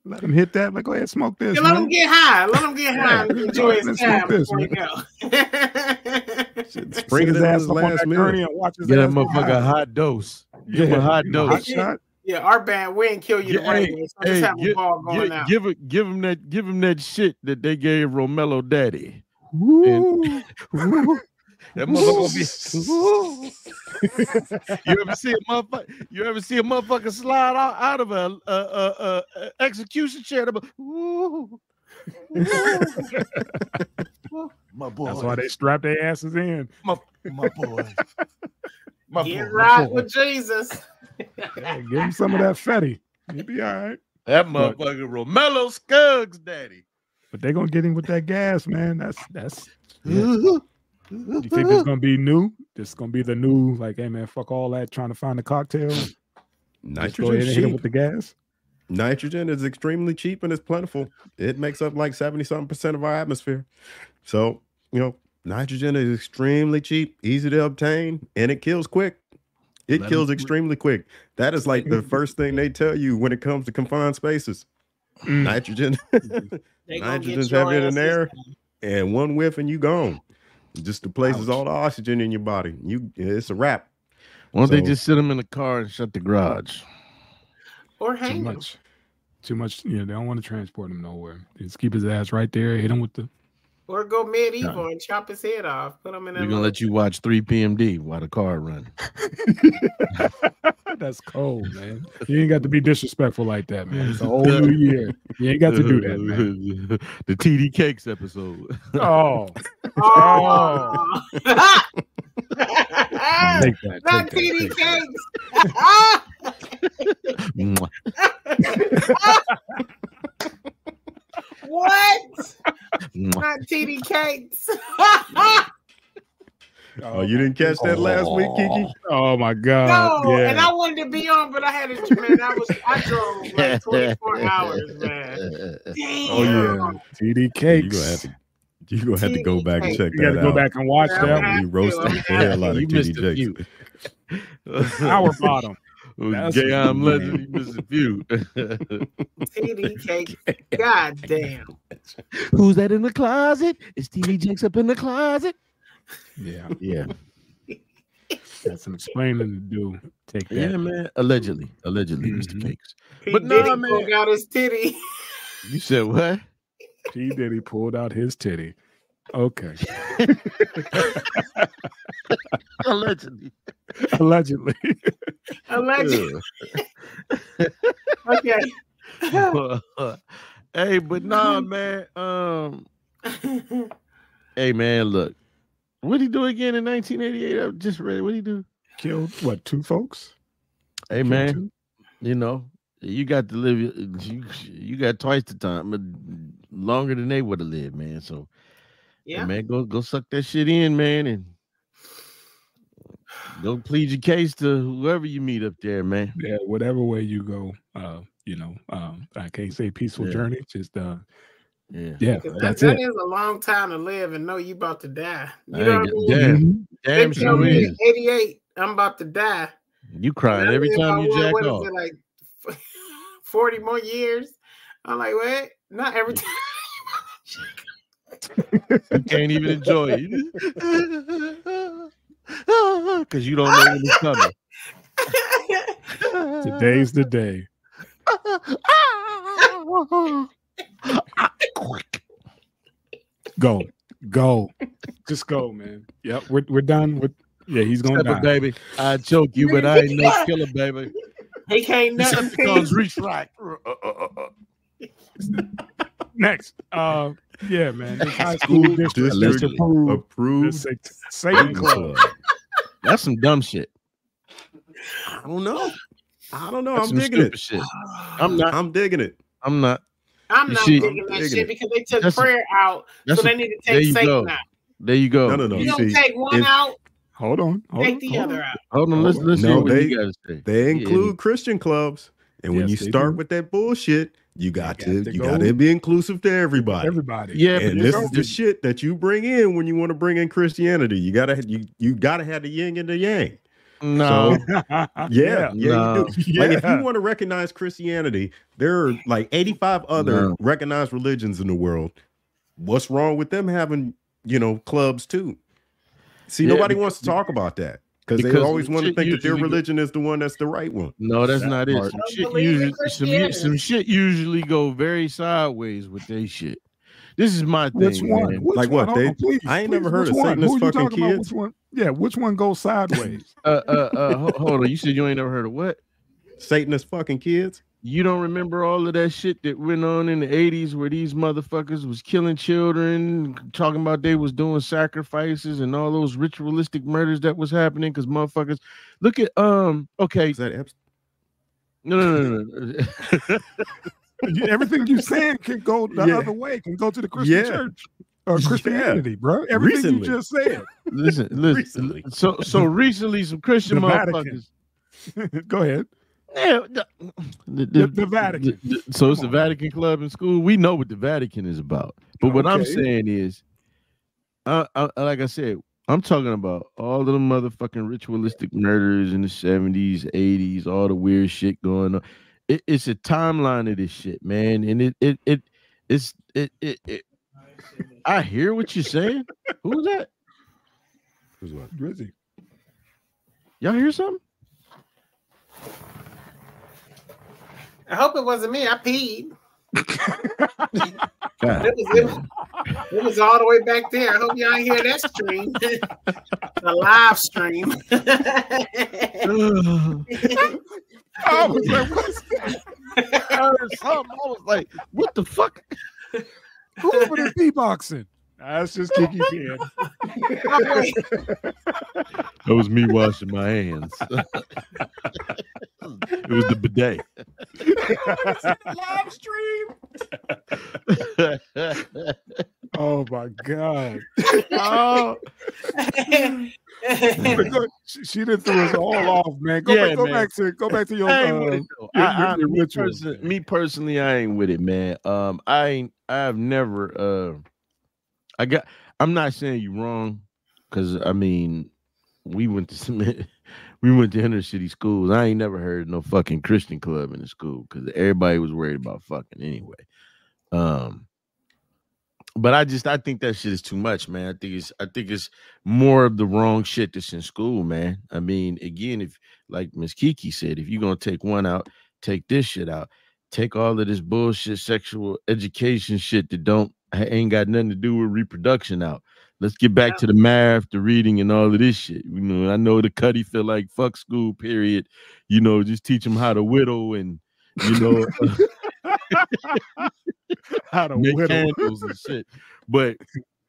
let him hit that. Like, go ahead, smoke this. Yeah, let him get high. Let him get high and [LAUGHS] enjoy his time smoke this, before he go. [LAUGHS] Shit, Sit his ass his up on last that meal. gurney and watch his Get that ass go motherfucker a high. hot dose. Give him a hot you know, dose. shot. yeah, our band we ain't kill you Yeah, hey, way. So hey, have a get- ball going Give, give it, give him that, give him that shit that they gave Romello Daddy. Woo, [LAUGHS] woo. That motherfucker be. [LAUGHS] you ever see a motherfucker? You ever see a motherfucker slide out, out of a, a, a, a execution chair? "Ooh, ooh." my boy, That's why they strap their asses in. my, my boy, my Get boy, right boy. with Jesus. Yeah, give him some of that fatty. He'll be all right. That motherfucker Romello Scuggs Daddy. But they're gonna get him with that gas, man. That's that's. yeah. Uh-huh. You think it's gonna be new? This is gonna be the new, like, hey man, fuck all that trying to find the cocktail. [SIGHS] Just go ahead Nitrogen hit with the gas. Nitrogen is extremely cheap and it's plentiful. It makes up like 70 something percent of our atmosphere. So, you know, nitrogen is extremely cheap, easy to obtain, and it kills quick. It Let kills extremely quick. That is like the [LAUGHS] first thing they tell you when it comes to confined spaces. Mm. Nitrogen They gonna get Nitrogen's heavier than air. and one whiff and you gone. It just replaces Ouch. all the oxygen in your body. You it's a wrap. Why don't they just sit him in the car and shut the garage? Or Too hang him. much. Too much. Yeah, they don't want to transport him nowhere. Just keep his ass right there. Hit him with the. Or go medieval and chop his head off. Put him in a We're gonna let you watch 3 PMD while the car run. [LAUGHS] That's cold, man. [LAUGHS] You ain't got to be disrespectful like that, man. It's a whole [LAUGHS] new year. You ain't got to do that, man. the TD Cakes episode. Oh, Oh. take that. Not Take that, TD that. cakes. Mwah. what? Not TD cakes. [LAUGHS] Oh, oh, you didn't catch that last week, oh. Kiki? Oh my god. no, yeah. and I wanted to be on, but I had to. Man, I was. I drove like [LAUGHS] 24 hours, man. Damn. oh yeah. TD You cakes. gonna have to you gonna have to go back and check that out. You got to go back and watch Yeah, that. I You roasted Yeah. the hell out of You missed TD. Jakes. [LAUGHS] Power bottom. That's Gay a I'm good legend. You missed a few. TD cake. God damn. Who's that in the closet? Is TD Jakes up in the closet? Yeah, Yeah. got some explaining to do. Take that. Yeah, man. Allegedly. Allegedly, Mr. Mhm. Cakes. P. But nah, Diddy man. broke out his titty. You said what? P Diddy pulled out his titty. Okay, [LAUGHS] Allegedly. allegedly. Allegedly. [LAUGHS] Okay. [LAUGHS] hey, but nah, man. Um, hey, man, look. What did he do again in 1988? I just read. What did he do? Killed what? Two folks. Hey, Killed man. two? You know, you got to live. You, you got twice the time, but longer than they would have lived, man. So, yeah. yeah. man, go go suck that shit in, man, and go plead your case to whoever you meet up there, man. Yeah, whatever way you go. Uh, you know, um, I can't say peaceful Yeah. journey. Just uh, Yeah. yeah, Because that, that's that it. is a long time to live and know you about to die. You I know what I mean? Damn, Mhm. damn They tell sure is. 88, I'm about to die. You crying every time you jack what is off. it, like [LAUGHS] 40 more years. I'm like, what? Not every time. You can't even enjoy it [LAUGHS] because you don't know when it's coming. [LAUGHS] Today's the day. Go, go, just go, man. Yep, we're we're done with. Yeah, he's gonna Step die. baby. I choke you, but I ain't no [LAUGHS] killer, baby. he can't nothing Comes reach right. Next, uh, yeah, man. This high School school district district approved Approved. this Satan club. That's some dumb shit. I don't know. I don't know. That's I'm digging it. shit. I'm not. I'm digging it. I'm not. I'm You not see- digging that digging shit it. because they took That's a- prayer out, so a- they need to take you Satan go. out. There you go. No, no, no. You You don't see, take one if- out, Hold on, hold take on, the hold other on. out. Hold on. Let's let's No, hear what they- you got to say. They Yeah, include Christian clubs, and when you start do. with that bullshit, you got got to to you go- got to be inclusive to everybody. Everybody. Yeah, and this know, is the shit that you bring in when you want to bring in Christianity. You gotta you you gotta have the yin and the yang. no. [LAUGHS] yeah, Yeah, yeah, No. you do. Like if you want to recognize Christianity, there are like 85 other No. recognized religions in the world. What's wrong with them having, you know, clubs too? See, Yeah, nobody wants to talk about that because they always want to think that their usually go- religion is the one that's the right one. No, that's That not it. Some shit, usually, some, some shit usually go very sideways with they shit. This is my thing. Which one? Which Like one? what, Hold they- on, please, I ain't please, never heard of one? Satanist Who you fucking talking about? kids. Which one? Yeah, which one goes sideways? Uh, uh, uh, hold on. You said you ain't never heard of what? Satanist fucking kids. You don't remember all of that shit that went on in the 80s where these motherfuckers was killing children, talking about they was doing sacrifices and all those ritualistic murders that was happening because motherfuckers look at um okay Is that Epstein? no no no no, [LAUGHS] [LAUGHS] Everything you saying can go the Yeah. other way. Can go to the Christian Yeah. church or Yeah. Christianity, bro. Everything Recently. you just said. [LAUGHS] listen listen Recently. so so recently some Christian The motherfuckers go ahead. Yeah, the, The- the Vatican. the- the- so it's Come the. Vatican Club in school. We know what the Vatican is about. But what I'm saying is, uh, uh, like I said, I'm talking about all of the motherfucking ritualistic murders in the 70s, 80s, all the weird shit going on. It, it's a timeline of this shit, man, and it it it it's it it. it I hear what you're saying. Who's that? Who's what? Drizzy. Y'all hear something? I hope it wasn't me. I peed. [LAUGHS] It was, it, was, all the way back there. I hope y'all hear that stream. [LAUGHS] the live stream. [SIGHS] I was like, what's that? I heard something. I was like, what the fuck? Who over there beatboxing? That's just Kiki Kid. That was me washing my hands. it was the bidet. Live stream. Oh my god. oh, she, she done threw us all off, man. Go, Yeah, back, go man. back to go back to your. I ain't Uh, it though. your- I- I- your me, person- me personally, I ain't with it, man. Um, I ain't. I've never. Uh, I got. I'm not saying you're wrong, because I mean, we went to. [LAUGHS] We went to inner city schools. I ain't never heard no fucking Christian club in the school because everybody was worried about fucking anyway. Um, but I just I think that shit is too much, man. I think it's I think it's more of the wrong shit that's in school, man. I mean, again, if like Miss Kiki said, if you're gonna take one out, take this shit out. take all of this bullshit sexual education shit that don't ain't got nothing to do with reproduction out. Let's get back Yeah. to the math, the reading, and all of this shit. You know, I know the Cuddy feel like fuck school, period. You know, just teach them how to whittle and you know [LAUGHS] How to make whittle. candles and shit. But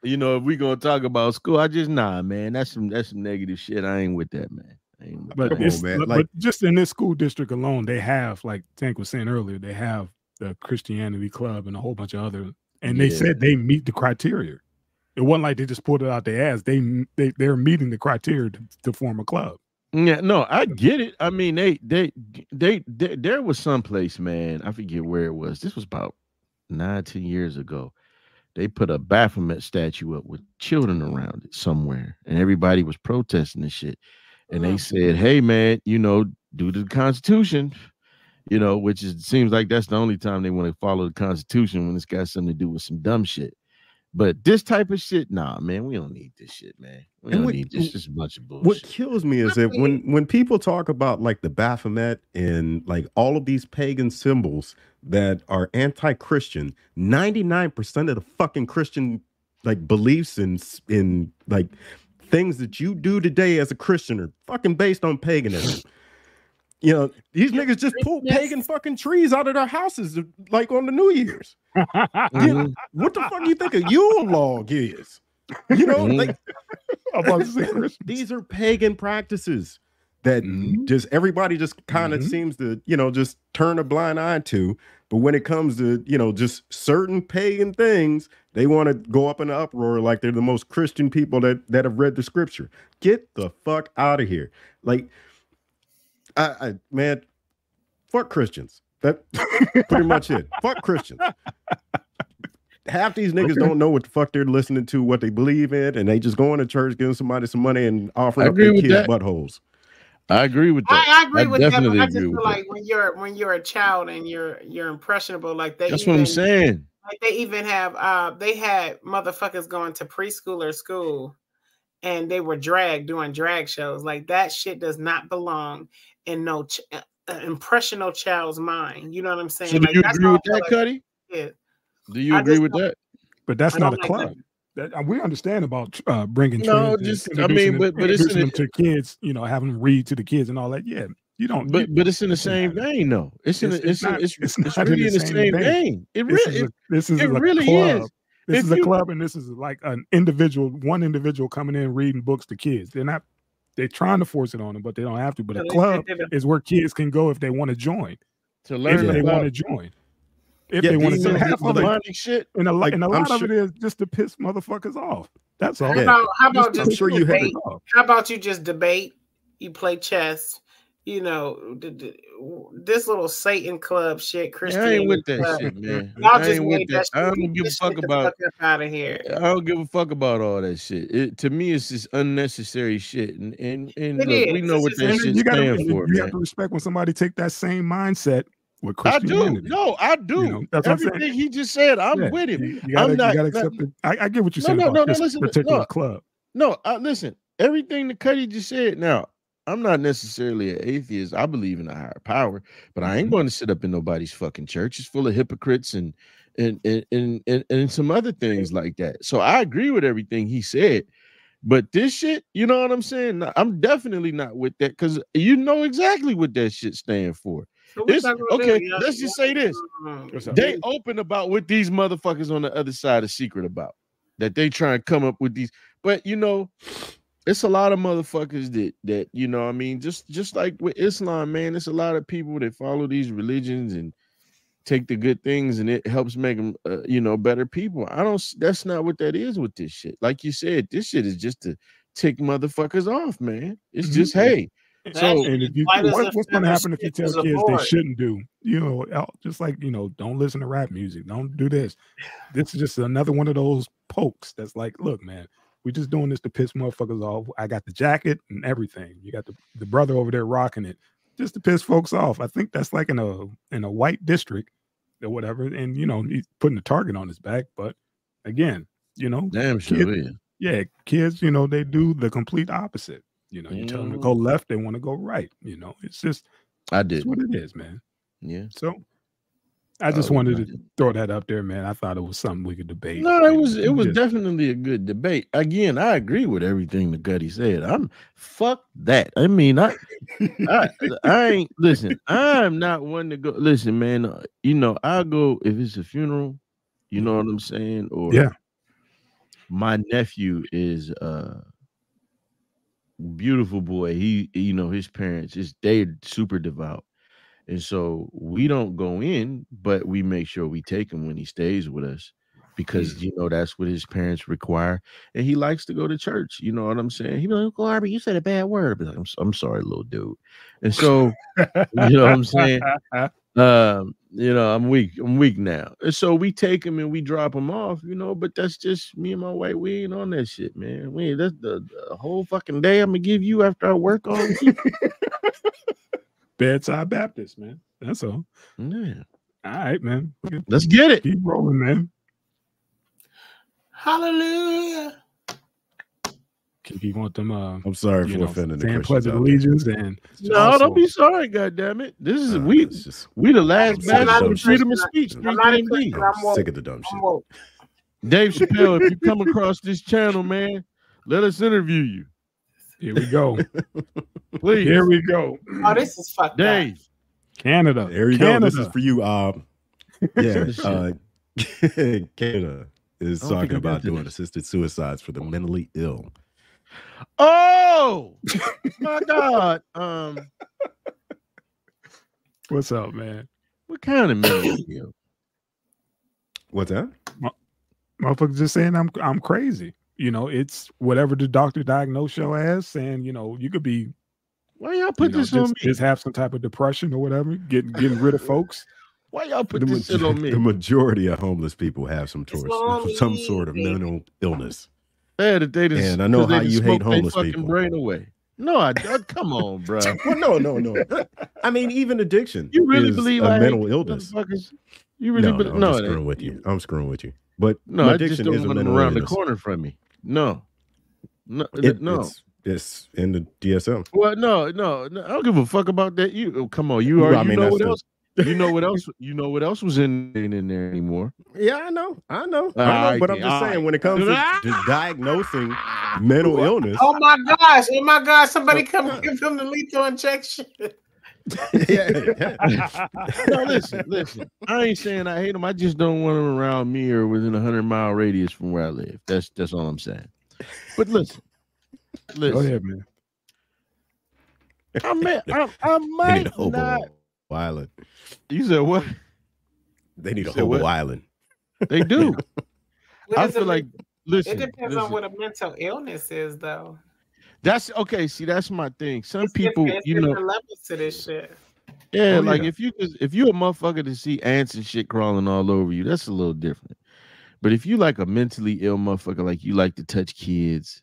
you know, if we gonna talk about school, I just nah, man. That's some that's some negative shit. I ain't with that, man. I ain't with But, that. Come on, it's, man, like- but just in this school district alone, they have, like Tank was saying earlier, they have the Christianity Club and a whole bunch of other, and they Yeah. said they meet the criteria. It wasn't like they just pulled it out their ass. They they they're meeting the criteria to, to form a club. Yeah, no, I get it. I mean, they, they, they, they, there was some place, man. I forget where it was. This was about nine, ten years ago. They put a Baphomet statue up with children around it somewhere, and everybody was protesting and shit. And they said, "Hey, man, you know, due to the Constitution, you know, which is seems like that's the only time they want to follow the Constitution when it's got something to do with some dumb shit." But this type of shit, nah, man, we don't need this shit, man. We And don't what- need this. This is a bunch of What kills me is that when when people talk about like the Baphomet and like all of these pagan symbols that are anti-Christian, 99% of the fucking Christian like beliefs and s- in like things that you do today as a Christian are fucking based on paganism. You know, these niggas just pull pagan fucking trees out of their houses like on the New Year's. Mhm. What the fuck do you think a Yule log is? You know, Mhm. like [LAUGHS] I'm about to say, Chris, these are pagan practices that Mhm. just everybody just kind of Mhm. seems to you know just turn a blind eye to but when it comes to you know just certain pagan things they want to go up in an uproar like they're the most christian people that that have read the scripture get the fuck out of here like i, I man fuck christians that [LAUGHS] pretty much it fuck christians half these niggas Okay. don't know what the fuck they're listening to, what they believe in, and they just going to church, giving somebody some money and offering I up agree their with kids' that. buttholes. I agree with that. I, I agree I with that, but definitely I just feel with like when you're when you're a child and you're you're impressionable, like they That's even, what I'm saying. Like they even have uh they had motherfuckers going to preschool or school and they were dragged doing drag shows. Like that shit does not belong in no ch- uh, uh, impressionable child's mind. You know what I'm saying? So do like, you that's agree with that, like Cuddy? it is. Do you I agree with that? but that's not a don't like club. that. That, uh, we understand about uh, bringing No, just- I mean, but- but it's them to kids. You know, having them read to the kids and all that. Yeah, you don't. But you- but it's in the same vein, though. It's in It's- the, it's it's in- not- it's, it's it's not in really in the the same same vein. vein. It This really is a, this is it a really club. is. This If is a you- club, and this is like an individual, one individual coming in reading books to kids. They're not. They're trying to force it on them, but they don't have to. But So a club is where kids can go if they want to join. to learn, If learn they want to join. If Yeah, they want to these join, half of it, demonic shit. and a, lot, like, and a I'm lot of sure- it is just to piss motherfuckers off. That's all. How Yeah. about how about Just just sure you debate? How about you just debate? You play chess. You know, d- d- this little Satan club shit. Christian. I ain't with that club. shit, man. Y'all I just ain't with that. that. I don't give a fuck about. fuck out of here. I don't give a fuck about all that shit. It, to me, it's just unnecessary shit. And and, and look, we know It's what just- that And shit you gotta, stands for, you man. have to respect when somebody take that same mindset with I do. No, I do. You know, that's what I'm. Everything he just said, I'm Yeah, with him. You, you gotta, I'm not- you gotta not- accept it. I, I get what you're No, saying no, about no, no, this listen, particular no. club. No, I, listen. Everything that Cuddy just said. Now, I'm not necessarily an atheist. I believe in a higher power, but I ain't Mhm. going to sit up in nobody's fucking church. It's full of hypocrites and and and and and, and some other things like that. So I agree with everything he said. But this shit, you know what I'm saying? I'm definitely not with that because you know exactly what that shit stand for. So This- okay, do? Y'all- let's just say this. What's up? They open about what these motherfuckers on the other side are secret about. That they try and come up with these, but you know, it's a lot of motherfuckers that that you know. I mean, just just like with Islam, man, it's a lot of people that follow these religions and take the good things, and it helps make them, uh, you know, better people. I don't. That's not what that is with this shit. Like you said, this shit is just to tick motherfuckers off, man. It's Mhm. just hey. So And if you, what, what's going to happen if you tell kids they shouldn't do? You know, just like you know, don't listen to rap music. Don't do this. This is just another one of those pokes. That's like, look, man, we just doing this to piss motherfuckers off. I got the jacket and everything. You got the, the brother over there rocking it just to piss folks off. I think that's like in a in a white district or whatever. And you know, he's putting a target on his back. But again, you know, damn sure is. yeah, kids, you know, they do the complete opposite. You know, you tell them to Mhm. go left, they want to go right. You know, it's just I did. what it is, man. Yeah. So I just Oh, wanted to throw that up there, man. I thought it was something we could debate. No, it was it was Just- definitely a good debate. Again, I agree with everything the Gutty said. I'm fuck that. I mean, I I, I ain't listen. I'm not one to go. Listen, man. uh, You know, I go if it's a funeral. You know what I'm saying? Or Yeah. my nephew is uh beautiful boy. He, you know, his parents is they super devout, and so we don't go in, but we make sure we take him when he stays with us because you know that's what his parents require, and he likes to go to church. You know what I'm saying? He be like, "Uncle Harvey, you said a bad word." But I'm, I'm sorry, little dude. And so, you know what I'm saying? [LAUGHS] um, you know, I'm weak. I'm weak now. And so we take him and we drop him off, you know, but that's just me and my wife. We ain't on that shit, man. We ain't that's the, the whole fucking day I'm gonna give you after I work on you. [LAUGHS] Bedside Baptist, man. That's all. yeah. All right, man. Let's get it. Keep rolling, man. Hallelujah. Keep you want them uh I'm sorry for know, offending the saying Christians. pledge of out there. allegiance and No, also- don't be sorry, God damn it. This is Uh, we just, we the last I'm batch not of freedom of speech. I'm 3PMD. I'm I'm sick of the dumb shit. Dave Chappelle, if you come across this channel, man, let us interview you. Here we go. [LAUGHS] Please. here we go. Oh, this is fucked up. Dave. Canada. There you Canada. go. This is for you. Um, yeah, uh, [LAUGHS] Canada is I don't think talking about doing this. assisted suicides for the mentally ill. Oh [LAUGHS] my God. Um, What's up, man? what kind of mental ill? What's that? Motherfuckers just saying I'm I'm crazy. You know, it's whatever the doctor diagnosed your ass, saying, you know, you could be Why y'all you put know, this just, on me? just have some type of depression or whatever, getting getting rid of [LAUGHS] folks. Why y'all put The, this shit ma- on [LAUGHS] me? the majority of homeless people have some It's sort, lonely, some sort of mental illness. Yeah, that they just, And I know how you hate homeless fucking people. brain away. No, I don't. Come on, bro. [LAUGHS] Well, no, no, no. I mean, even addiction. You really is believe a I hate mental illness? motherfuckers? You really no, believe? no, I'm just it screwing with you. I'm screwing with you. But No, I just addiction don't is want them mental around the corner from me. No, no, It- no. It's, it's in the DSM. Well, no, no, no. I don't give a fuck about that. You oh, come on. You Well, are. I you know what the- else? You know what else? You know what else was in ain't in there anymore? Yeah, I know. I know. I know. Alright but I'm then, just saying, alright. when it comes to, ah. to diagnosing mental [LAUGHS] illness, Oh my gosh. Oh my gosh. Somebody come give him the lethal injection. [LAUGHS] [LAUGHS] yeah, yeah. [LAUGHS] No, listen, listen. I ain't saying I hate them. I just don't want them around me or within a hundred mile radius from where I live. That's that's all I'm saying. But listen, [LAUGHS] Go ahead, man. I may, I, I might not. island. You said what? They need a whole hobo what? island. They do. What I feel it- like. Listen, it depends listen. on what a mental illness is, though. That's okay. See, that's my thing. Some It's people, different- it's you know, different levels to this shit. yeah, Oh, like yeah. if you just if you a motherfucker to see ants and shit crawling all over you, that's a little different. But if you like a mentally ill motherfucker, like you like to touch kids,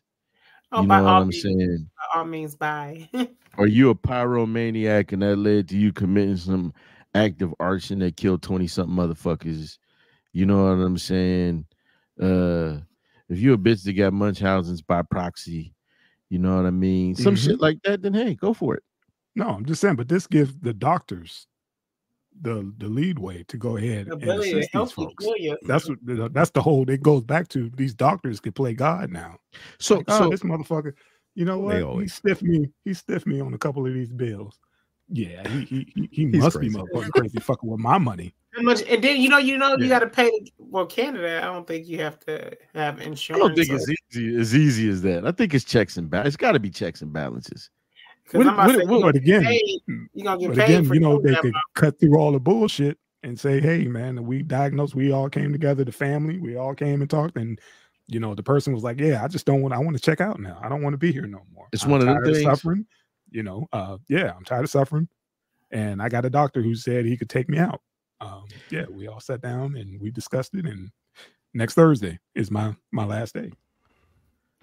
Oh, you by know what all I'm means, saying, by all means, bye. [LAUGHS] or you a pyromaniac and that led to you committing some act of arson that killed 20 something motherfuckers, you know what I'm saying? Uh if you a bitch that got Munchausen's by proxy, you know what I mean? Some Mhm. shit like that, then hey, go for it. No, I'm just saying, but this gives the doctors the the lead way to go ahead the and assist these folks. kill. That's what that's the whole. It goes back to these doctors can play God now. So Like, oh, this motherfucker, you know what? They He always- stiffed me. He stiffed me on a couple of these bills. Yeah, he he he, he must crazy. be motherfucking crazy fucking with my money. How much? And then you know, you know, you got to pay. Well, Canada, I don't think you have to have insurance. I don't think or- it's easy as easy as that. I think it's checks and balances. It's got to be checks and balances. what- I'm what- say, what- But again, paid- you gonna get but paid again, for you know, they could cut through all the bullshit and say, "Hey, man, we diagnosed. We all came together. The family, we all came and talked." And you know, the person was like, "Yeah, I just don't want. I want to check out now. I don't want to be here no more. It's I'm one of the tired things- suffering. You know, uh, yeah, I'm tired of suffering, and I got a doctor who said he could take me out. Um, yeah, we all sat down and we discussed it. And next Thursday is my my last day.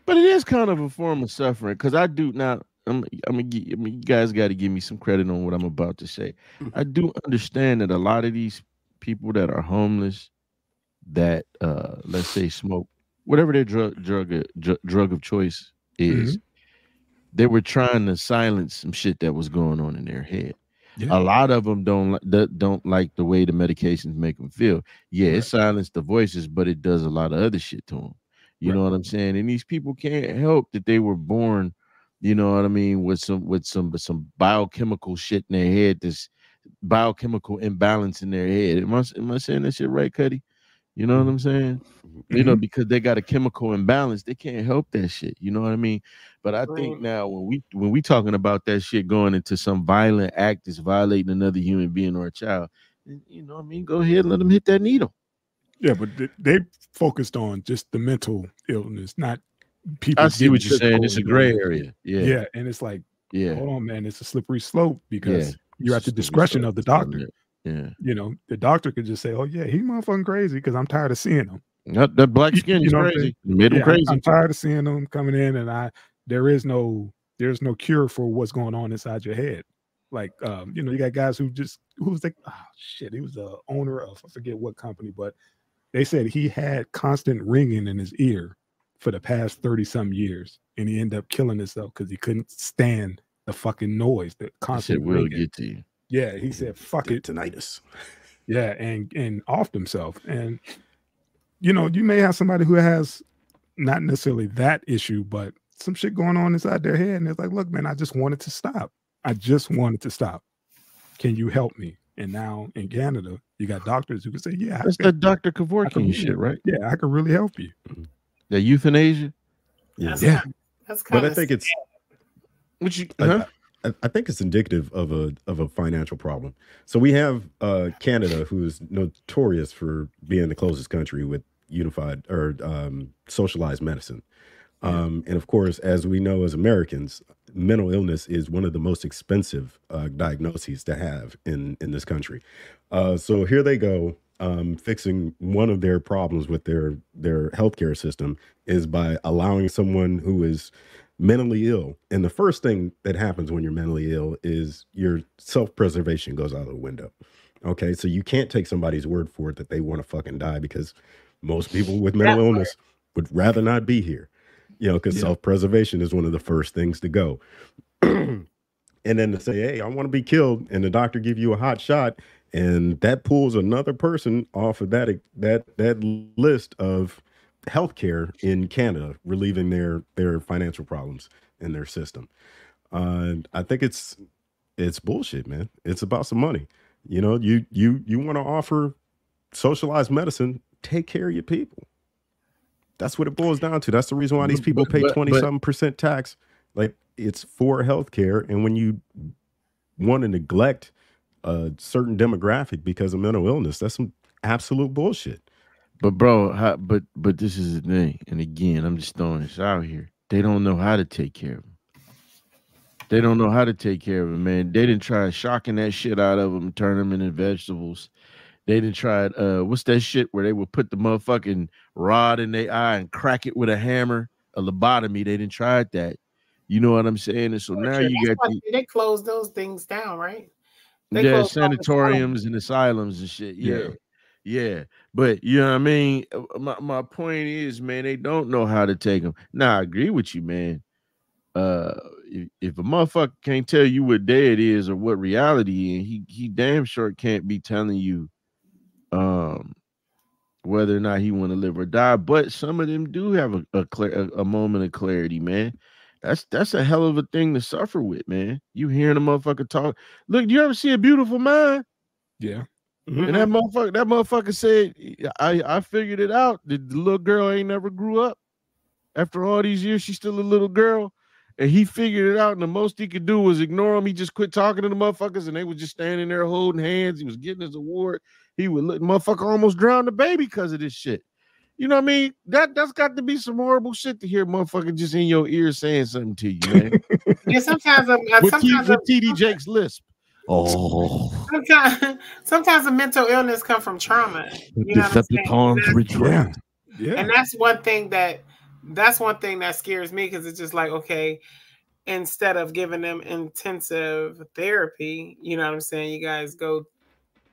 But it is kind of a form of suffering because I do not. I'm, I'm I mean, you guys got to give me some credit on what I'm about to say. I do understand that a lot of these people that are homeless, that uh, let's say smoke, whatever their drug drug uh, dr- drug of choice is, they were trying to silence some shit that was going on in their head. Yeah. A lot of them don't don't like the way the medications make them feel. Yeah, it Right. silences the voices, but it does a lot of other shit to them. You Right. know what I'm saying? And these people can't help that they were born, you know what I mean, with some with some with some biochemical shit in their head, this biochemical imbalance in their head. Am I am I saying that shit right, Cuddy? You know what mm-hmm. I'm saying? You know, mm-hmm. because they got a chemical imbalance, they can't help that shit. You know what I mean? But I think now when we when we talking about that shit going into some violent act that's violating another human being or a child, you know what I mean? Go ahead and let them hit that needle. Yeah, but they, they focused on just the mental illness, not people. I see what you're saying. It's a gray area. Yeah. Yeah. and it's like, Yeah. hold on, man, it's a slippery slope because you're at the discretion slope. of the doctor. Yeah. You know, the doctor could just say, "Oh yeah, he motherfucking crazy," because I'm tired of seeing him. That, that black [LAUGHS] You- skin you know what crazy. Made them Yeah, I'm- crazy. I'm tired of seeing them coming in, and I there is no there's no cure for what's going on inside your head. Like, um, you know, you got guys who just who was like, oh shit, he was the owner of I forget what company, but they said he had constant ringing in his ear for the past 30 some years, and he ended up killing himself because he couldn't stand the fucking noise, the That constant will get to you. Yeah, he said, fuck T- it. tinnitus. Yeah, and and offed himself. And you know, you may have somebody who has not necessarily that issue, but some shit going on inside their head, and it's like, look, man, I just wanted to stop. I just wanted to stop. Can you help me? And now in Canada, you got doctors who can say, yeah, I That's can, that Dr. I can Kevorkian really- shit, right? yeah, I can really help you. That euthanasia. Yeah. That's Yeah. kind- that's kind But I of think it's What you huh? I, I think it's indicative of a of a financial problem. So we have uh, Canada, who is notorious for being the closest country with unified or um, socialized medicine. Um, and of course, as we know as Americans, mental illness is one of the most expensive uh, diagnoses to have in in this country. Uh, so here they go, um, fixing one of their problems with their their healthcare system is by allowing someone who is mentally ill. And the first thing that happens when you're mentally ill is your self preservation goes out of the window. Okay, so you can't take somebody's word for it that they want to fucking die because most people with mental illness would rather not be here. You know, because Yeah. self preservation is one of the first things to go. [CLEARS THROAT] and then to say, "Hey, I want to be killed," and the doctor give you a hot shot, and that pulls another person off of that that that list of healthcare in Canada, relieving their their financial problems in their system. Uh, I think it's it's bullshit, man. It's about some money. You know, you you you want to offer socialized medicine, take care of your people. That's what it boils down to. That's the reason why these people pay twenty something percent tax. Like it's for healthcare, and when you want to neglect a certain demographic because of mental illness, that's some absolute bullshit. But bro, how, but but this is the thing, and again, I'm just throwing this out here. They don't know how to take care of him. They don't know how to take care of him, man. They didn't try shocking that shit out of him, turn them into vegetables. They didn't try it, uh what's that shit where they would put the motherfucking rod in their eye and crack it with a hammer, a lobotomy. They didn't try that. You know what I'm saying? And so now you That's got the, they closed those things down, right? They yeah, closed all the sanatoriums and asylums and shit. Yeah. Yeah. yeah. But you know what I mean? Uh, My my point is, man, they don't know how to take them. Now I agree with you, man. Uh if, if a motherfucker can't tell you what day it is or what reality is, he he damn sure can't be telling you um whether or not he want to live or die. But some of them do have a a, clear, a, a moment of clarity, man. That's that's a hell of a thing to suffer with, man. You hearing a motherfucker talk. Look, you ever see a beautiful mind? Yeah. And that motherfucker, that motherfucker said, I, I figured it out. The, the little girl ain't never grew up. After all these years, she's still a little girl. And he figured it out. And the most he could do was ignore him. He just quit talking to the motherfuckers, and they was just standing there holding hands. He was getting his award. He would look, motherfucker almost drowned the baby because of this shit. You know what I mean? That that's got to be some horrible shit to hear motherfucker just in your ear saying something to you, man. [LAUGHS] Yeah, sometimes, I'm, uh, with, T, sometimes, with TD Jake's lisp. Oh, sometimes, [LAUGHS] sometimes a mental illness come from trauma. You know what I'm saying? Decepticons And Yeah. Yeah. and that's one thing that that's one thing that scares me because it's just like okay instead of giving them intensive therapy you know what i'm saying you guys go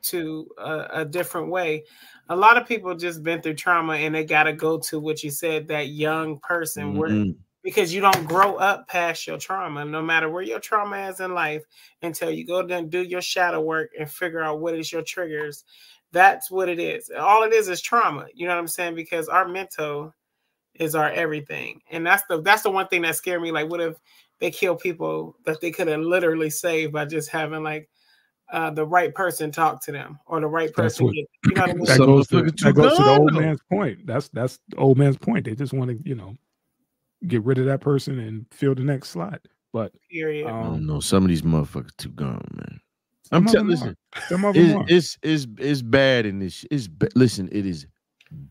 to a, a different way a lot of people just been through trauma and they got to go to what you said that young person where Mhm. because you don't grow up past your trauma, no matter where your trauma is in life, until you go and do your shadow work and figure out what is your triggers. That's what it is. All it is is trauma. You know what I'm saying? Because our mental is our everything, and that's the that's the one thing that scared me. Like, what if they kill people that they could have literally saved by just having like uh, the right person talk to them or the right person. what- get- you know what I mean? That So goes, to, that goes to the old man's point. That's that's the old man's point. They just want to, you know, get rid of that person and fill the next slot. But Period. I um, don't know. Some of these motherfuckers too gone, man. I'm telling. them Listen. Some of them it's, it's it's it's bad in this. It's ba- listen. It is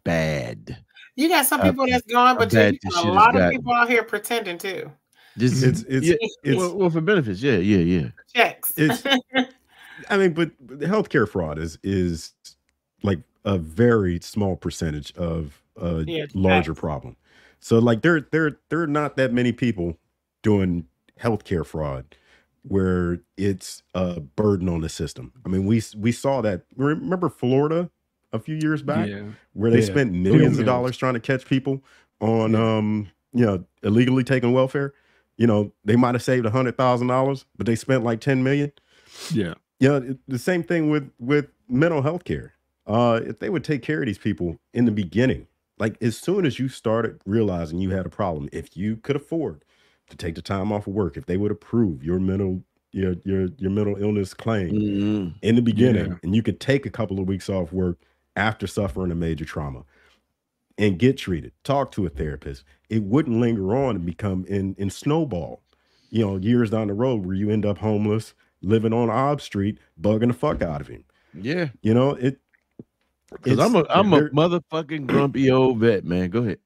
bad. you got some I- people that's gone, but you got a lot of gotten- people out here pretending too. This It's is it's yeah, it's well, well, for benefits. Yeah, yeah, yeah. Checks. It's- [LAUGHS] I mean, but the healthcare fraud is is like a very small percentage of a Yeah, larger facts. problem. So like there there there are not that many people doing healthcare fraud where it's a burden on the system. I mean, we we saw that. Remember Florida a few years back yeah. where they Yeah. spent millions of dollars trying to catch people on Yeah. um you know illegally taking welfare. You know, they might have saved a hundred thousand dollars, but they spent like ten million. Yeah. Yeah, it- the same thing with with mental health care. Uh, if they would take care of these people in the beginning, like as soon as you started realizing you had a problem, if you could afford to take the time off of work, if they would approve your mental your your your mental illness claim Mhm. in the beginning, Yeah. and you could take a couple of weeks off work after suffering a major trauma and get treated, talk to a therapist, it wouldn't linger on and become in in snowball, you know, years down the road where you end up homeless, living on Ob Street, bugging the fuck out of him. Yeah, You know, it because I'm a I'm a motherfucking grumpy old vet, man. Go ahead.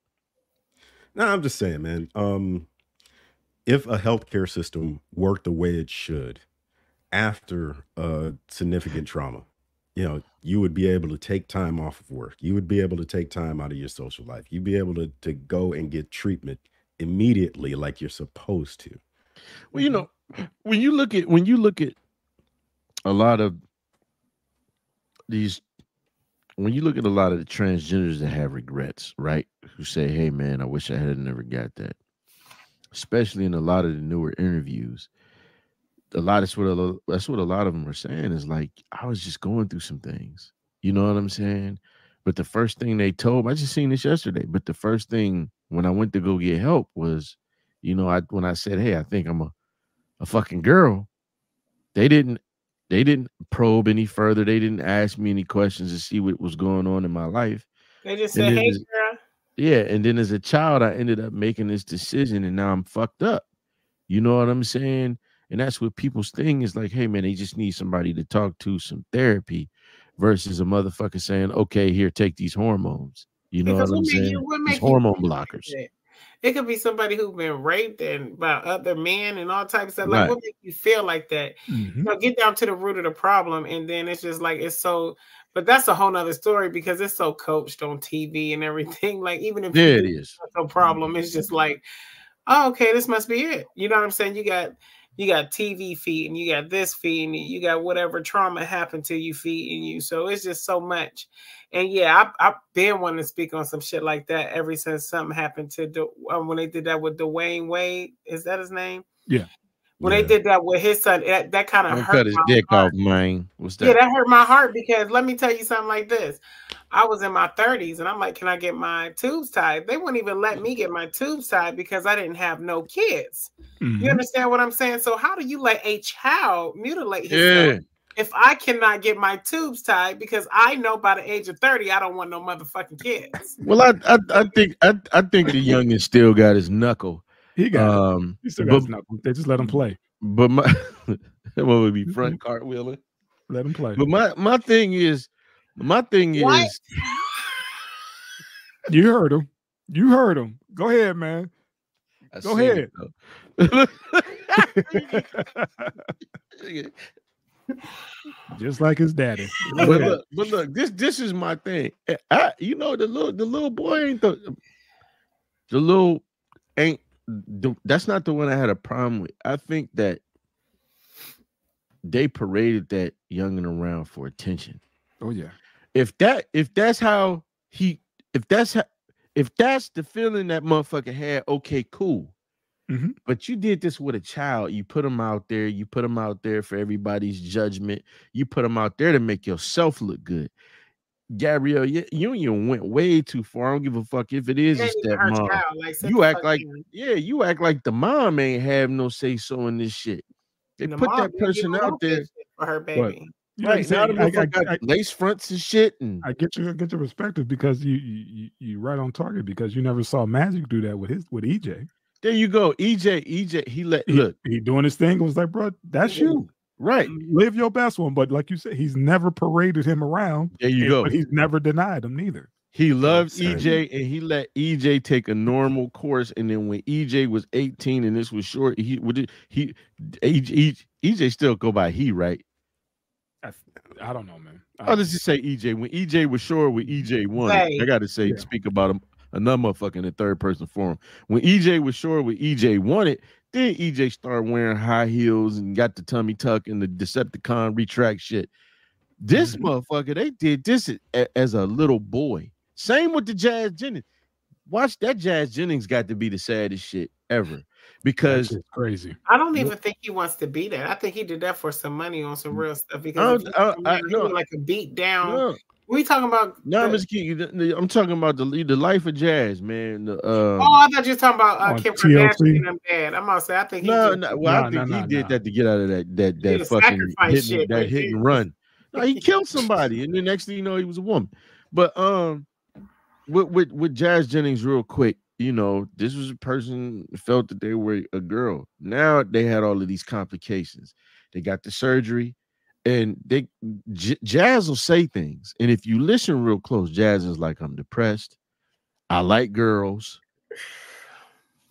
No, I'm just saying, man. Um, if a healthcare system worked the way it should after a significant trauma, you know, you would be able to take time off of work. You would be able to take time out of your social life. You'd be able to to go and get treatment immediately, like you're supposed to. Well, you know, when you look at when you look at a lot of these when you look at a lot of the transgenders that have regrets, right? Who say, "Hey, man, I wish I had never got that." Especially in a lot of the newer interviews, a lot of what a that's what a lot of them are saying is like, "I was just going through some things." You know what I'm saying? But the first thing they told I just seen this yesterday. But the first thing when I went to go get help was, you know, I when I said, "Hey, I think I'm a a fucking girl," they didn't they didn't probe any further. They didn't ask me any questions to see what was going on in my life. They just And say, it "Hey, is- girl." Yeah, and then as a child, I ended up making this decision, and now I'm fucked up. You know what I'm saying? And that's what people's thing is like. Hey, man, they just need somebody to talk to, some therapy, versus a motherfucker saying, "Okay, here, take these hormones." You know Because what I'm saying? you- what These make you hormone blockers. that? It could be somebody who's been raped and by other men and all types of stuff. Like, what makes you feel like that? Mhm. you know, get down to the root of the problem, and then it's just like it's so. But that's a whole nother story because it's so coached on TV and everything. [LAUGHS] Like even if you it is. no problem, it's just like, oh, okay, this must be it. You know what I'm saying? You got you got TV feeding, you got this feeding, you, you got whatever trauma happened to you feeding you. So it's just so much. And yeah, I, I've been wanting to speak on some shit like that ever since something happened to Du- um, when they did that with Dwyane Wade. Is that his name? Yeah. When Yeah. they did that with his son, that, that kind of hurt cut his dick heart. off, man. What's that? Yeah, that hurt my heart because let me tell you something like this. I was in my 30s and I'm like, can I get my tubes tied? They wouldn't even let me get my tubes tied because I didn't have no kids. Mhm. You understand what I'm saying? So how do you let a child mutilate yeah. if I cannot get my tubes tied because I know by the age of 30 I don't want no motherfucking kids. Well, I, I I think I, I think the youngin still got his knuckle. He got it. Um, He still got but, his. They just let him play. but my [LAUGHS] what would be front cartwheeling? Let him play. But my my thing is, my thing What? is, [LAUGHS] You heard him. You heard him. Go ahead, man. I Go ahead. [LAUGHS] Just like his daddy. But look, but look, this this is my thing. I, you know, the little the little boy ain't the the little ain't the, that's not the one I had a problem with. I think that they paraded that youngin around for attention. Oh yeah. If that if that's how he if that's how if that's the feeling that motherfucker had, okay, cool. Mhm. But you did this with a child. You put them out there. You put them out there for everybody's judgment. You put them out there to make yourself look good. Gabrielle, you, you you went way too far. I don't give a fuck if it is It a ain't even her stepmom. child, like, You act like down. yeah, you act like the mom ain't have no say so in this shit. They the put that person out there. for her baby. You know Right now, the? I, I, got I, lace fronts and shit, and I get you I get your perspective because you you you you right on target because you never saw Magic do that with his with EJ. there you go. EJ, EJ, he let He, look he doing his thing. It was like, bro, that's you. Right. Um, live your best one. But like you said, he's never paraded him around. There you and- go. But he's never denied him neither. He loved Same. EJ and he let EJ take a normal course. And then when EJ was 18 and this was short, he would he EJ, EJ still go by he, right? I, I don't know, man. I, Oh, let's just say EJ. When EJ was short with EJ one. Right. I gotta say, Yeah. speak about him another motherfucker in the third person form. When EJ was short with EJ won it, then EJ started wearing high heels and got the tummy tuck and the Decepticon retract shit. This Mhm. motherfucker, they did this as a little boy. Same with the Jazz Jennings. Watch that Jazz Jennings got to be the saddest shit ever because shit's crazy. I don't even think he wants to be that. I think he did that for some money on some real stuff because don't- if you I- I- he no. was like a beat down. no, We talking about? no, the- Mr. King, the- the- I'm talking about the the life of jazz, man. The, uh, oh, I thought you were talking about uh, On Kim TLC? Kardashian and them bad. I'm gonna say I think he No, just, no. Well, I think nah, he nah, did nah. that to get out of that that that fucking sacrifice hit, shit that hit and run. No, he killed somebody, and the next thing you know, he was a woman. But um, with with with Jazz Jennings, real quick, you know, this was a person felt that they were a girl. Now they had all of these complications. They got the surgery, and they J- Jazz will say things, and if you listen real close, Jazz is like, "I'm depressed. I like girls."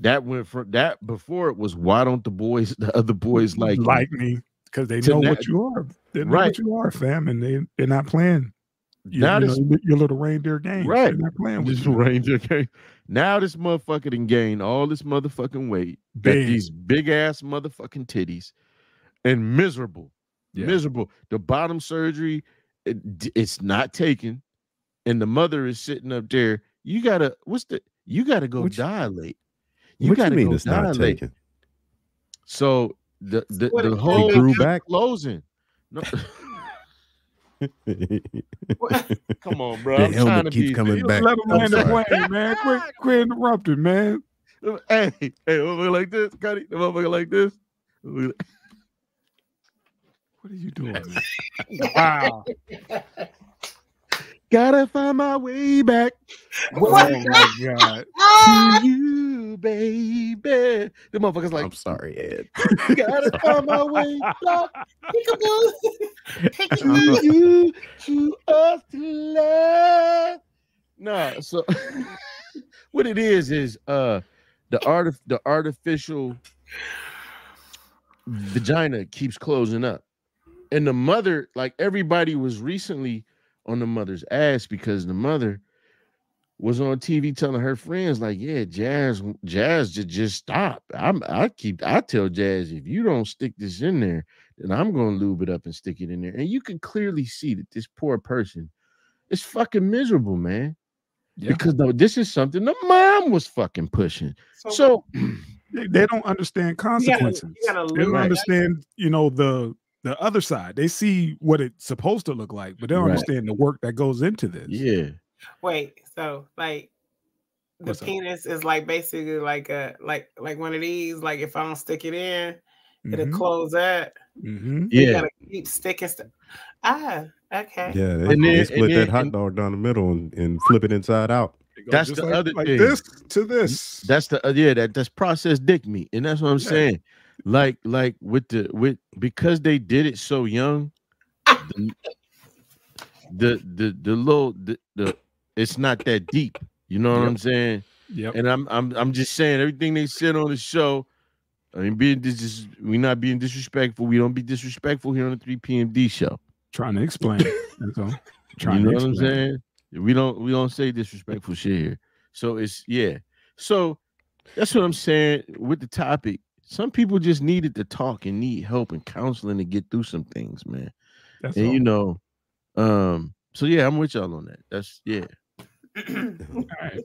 That went from that before it was why don't the boys [LAUGHS] the other boys like me?" like me because they know what you are. They know Right. what you are, fam, and they they're not playing. You, now you this know, your little reindeer game, Right. They're not playing with this you. ranger game. Now this motherfucker done gained all this motherfucking weight, Big. these big ass motherfucking titties, and miserable, Yeah. miserable. The bottom surgery, it, it's not taken, and the mother is sitting up there. You gotta, what's the? You gotta go Which- dilate. You what you gotta mean go it's not dilate. taken? So the the, What the whole grew back? closing. No, [LAUGHS] come on, bro. The I'm helmet to keeps be- coming You back. Let them I'm land the sorry. plane, man. Quit, quit interrupting, man. Hey, hey, motherfucker like this, Cuddy, the motherfucker like this. What are you doing, wow. [LAUGHS] Gotta find my way back Oh my god. Ah! [LAUGHS] to you, baby. The motherfucker's like, I'm sorry, Ed. [LAUGHS] gotta find my way back Peekaboo. to Peekaboo. you, to us to love. Nah, so what it is is uh the art the artificial vagina keeps closing up. And the mother, like everybody was recently on the mother's ass because the mother was on TV telling her friends, like, yeah, Jazz, Jazz just, just stop. I'm I keep I tell Jazz, if you don't stick this in there, then I'm gonna lube it up and stick it in there. And you can clearly see that this poor person is fucking miserable, man. Yeah. Because no, this is something the mom was fucking pushing. So, So They, they don't understand you gotta, consequences. you gotta they don't lose understand, you know, the the other side. They see what it's supposed to look like, but they don't Right. understand the work that goes into this. yeah. Wait, so like the What's up? penis is like basically like a like like one of these. Like if I don't stick it in, it'll Mhm, close that. mhm. You Yeah. gotta keep sticking stuff. Ah, okay. Yeah, they, And they then- split and that hot dog down the middle and, and flip it inside out. That's the like, other like thing. this to this. That's the uh, yeah that that's processed dick meat, and that's what I'm Yeah. saying. Like like with the with because they did it so young, the the the, the little the, the it's not that deep. You know what Yep. I'm saying? yeah And I'm I'm I'm just saying everything they said on the show. I mean, being this is we not being disrespectful. We don't be disrespectful here on the 3PMD show. Trying to explain. That's all. [LAUGHS] You Trying know to what I'm saying? We don't we don't say disrespectful shit here. So it's yeah. So that's what I'm saying with the topic. Some people just needed to talk and need help and counseling to get through some things, man. That's and all. you know, um, so yeah, I'm with y'all on that. That's yeah. [CLEARS THROAT] All right.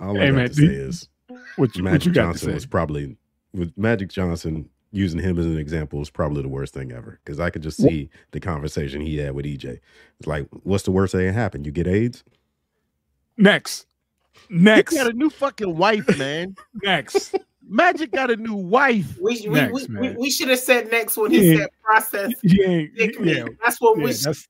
All Hey, I got man, to do- say is What you, what Magic you Johnson was probably with Magic Johnson using him as an example is probably the worst thing ever because I could just see the conversation he had with EJ. It's like, what's the worst thing that happened? You get AIDS? Next, He next, got a new fucking wife, man. [LAUGHS] next. Magic got a new wife. We, we, Next, we, we, we should have said next when he Yeah. said process. [LAUGHS] He ain't. dick meat. Yeah, That's what yeah. we should. That's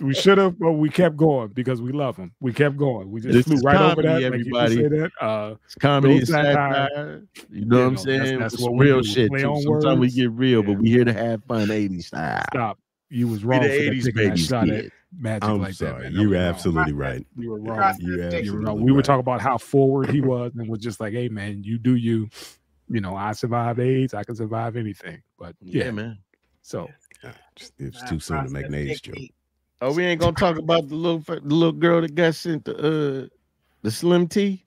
we should have, but we kept going because we love him. We kept going. We just This flew is right over that. You just everybody. say that. Uh, It's comedy and satire. satire. You know Yeah, what I'm no, saying? that's- that's what we real do. shit. Play Too. on Sometimes we get real, but we here to have fun 80s style. stop. You was We wrong the for that, 80s taking that babies shot at kid. Magic I'm like that. sorry. Man. You're That was wrong. absolutely right. You were wrong. You dick You meat. were absolutely wrong. We were talking about how forward he was, and was just like, "Hey, man, you do you." You know, I survived AIDS. I can survive anything. But Yeah, yeah, man. so Ah, just- It's too soon to make an age joke. Oh, we ain't gonna talk about the little the little girl that got sent the uh the Slim T.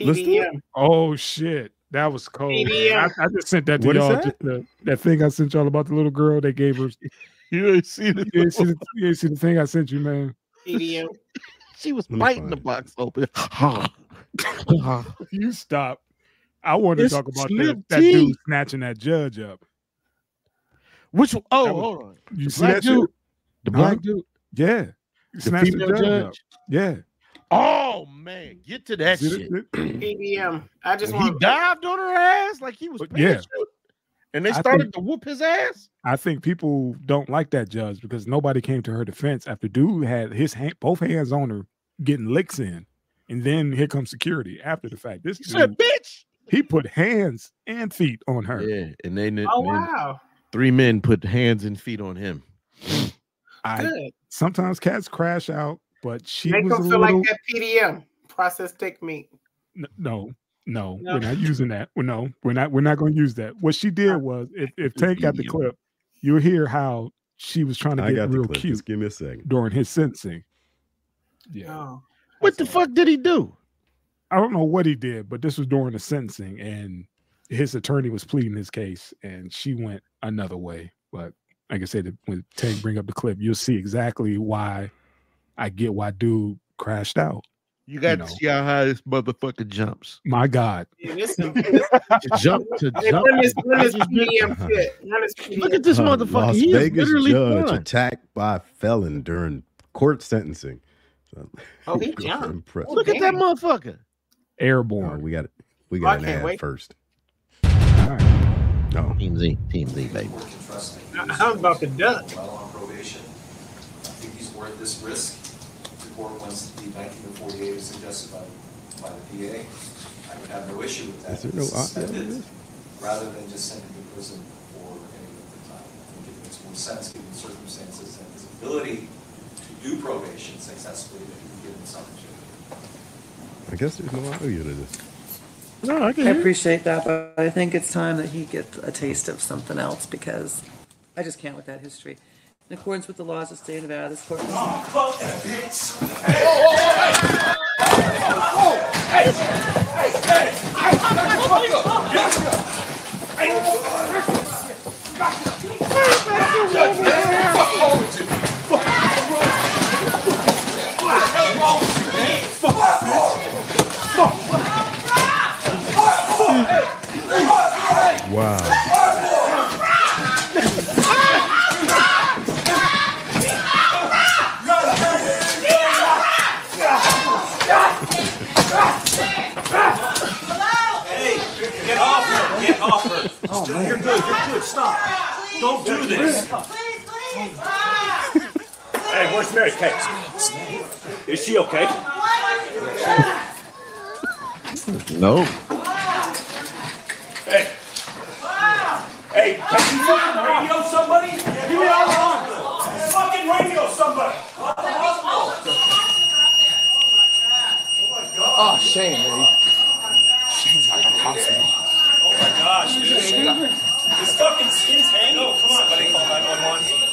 Let's do it. PDM. Oh shit, that was cold. man. I, I just sent that to What is y'all. that? Just the, that thing I sent y'all about the little girl they gave her. [LAUGHS] [LAUGHS] You ain't see the, You ain't see the, you ain't see the thing I sent you, man. PDM. [LAUGHS] she was biting the box open. [LAUGHS] You stop. I wanted to It's talk about that, that dude snatching that judge up. Which one? Oh, was- hold on. You The see that dude. The Huh? black dude. Yeah. He The snatched the judge, judge. up. Yeah. Oh man, get to that See shit. that? PDM. I just He want dived on her ass like he was yeah. Parachute, and they started think- to whoop his ass. I think people don't like that judge because nobody came to her defense after dude had his hand, both hands on her getting licks in. And then here comes security after the fact. This dude, said, "Bitch." he put hands and feet on her. Yeah, and then, Oh then wow. three men put hands and feet on him. I Good. sometimes cats crash out, but she Make was a them feel little like that PDM. Processed dick meat. No, no, No. we're not using that. Well, no, we're not. We're not going to use that. What she did was, if if Tank got the clip, you'll hear how she was trying to I get got real clip. cute Just give me a second. during his sentencing. Yeah, Oh. What the fuck did he do? I don't know what he did, but this was during the sentencing, and his attorney was pleading his case, and she went another way. But like I said, when Tank bring up the clip, you'll see exactly why I get why dude crashed out. You got know. to see how high this motherfucker jumps. My God, Yeah, this this, [LAUGHS] To jump to jump. run this, run this I just did- PDM shit. Run this PDM. Look at this Uh, motherfucker. Las he is Vegas literally judge fine. attacked by a felon during court sentencing. So, [LAUGHS] Oh, he [LAUGHS] I'm jumped. impressed. Oh, Look at that damn. motherfucker. Oh, airborne. we got it. We Oh, got an ad wait. first. All right. No. Team Z, Team Z, baby. Trust me. I- I'm about to duck. Well on probation. I think he's worth this risk. The court wants the 1948 as suggested by, by the PA. I would have no issue with that. Is there no Suspend opt-out in it, this? Rather than just send him to prison for any length of time. I think it makes more sense given the circumstances and his ability to do probation successfully that he would give him this opportunity. I guess there's no audio to this. No, I can I appreciate that, but I think it's time that he gets a taste of something else because I just can't with that history. In accordance with the laws of the state of Nevada, this court must Wow. Get off her! Get off her! Oh man. You're good, you're good. Stop. Don't do this. Hey, where's Mary Kate? Is she okay? No. Hey. Hey, can you fucking radio somebody? Give me all the on. Fucking radio somebody. Oh, Shane, man. Shane's got a hospital. Oh my gosh, dude. His fucking skin's hanging. Oh, come on, buddy. Call 911.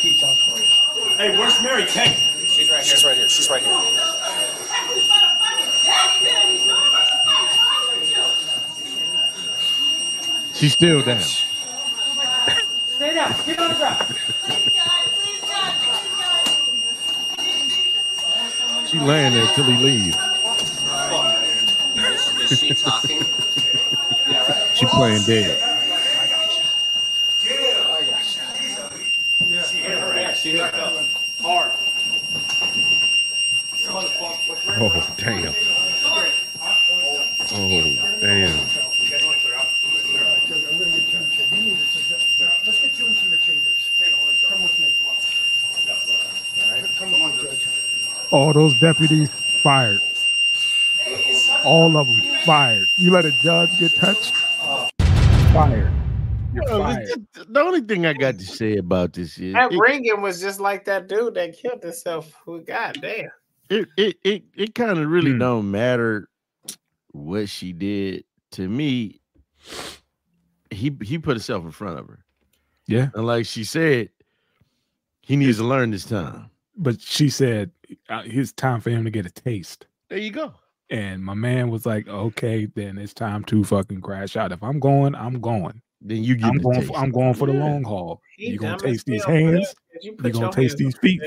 Keep on for you. Hey, where's Mary Kate? She's right here. She's right here. She's right here. She's still down. Stay down. Get on the ground. She laying there till he leaves. Is, is Is she talking? She playing dead. She hit her ass. She hit her hard. Oh damn. Oh damn. Let's get you into your chambers. Come on, Judge. All those deputies fired. All of them fired. You let a judge get touched? Fired. You're Well, fired. the, the only thing I got to say about this is That it, ringing was just like that dude that killed himself. Who goddamn. it it it, it kind of really Hmm. don't matter what she did to me. He he put himself in front of her, Yeah. and like she said, he needs to learn this time. But she said uh, it's time for him to get a taste. There you go. And my man was like, okay, then it's time to fucking crash out. If I'm going, I'm going. Then you get I'm going. For, I'm going for the Yeah. long haul. He You're gonna taste these hell, man, hands. 'cause You You're gonna taste these feet.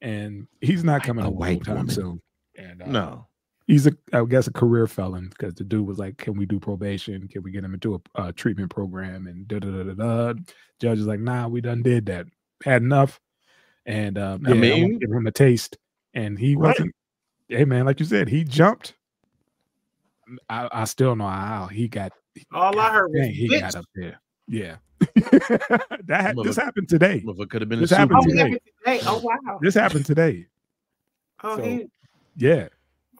And he's not coming A home white time woman. soon. And uh, No, he's a, I guess, a career felon because the dude was like, "Can we do probation? Can we get him into a uh, treatment program?" And da da da da da. Judge is like, "Nah, we done did that. Had enough." And I yeah, I mean- mean, give him a taste, and he Right. wasn't. Hey man, like you said, he jumped. I, I still know how he got. All I heard was Dang, he bitch. got up there. Yeah, [LAUGHS] that ha- this happened today. motherfucker could have been a This happened super. Oh, today. today. Oh wow. This happened today. [LAUGHS] Oh, so- he, Yeah,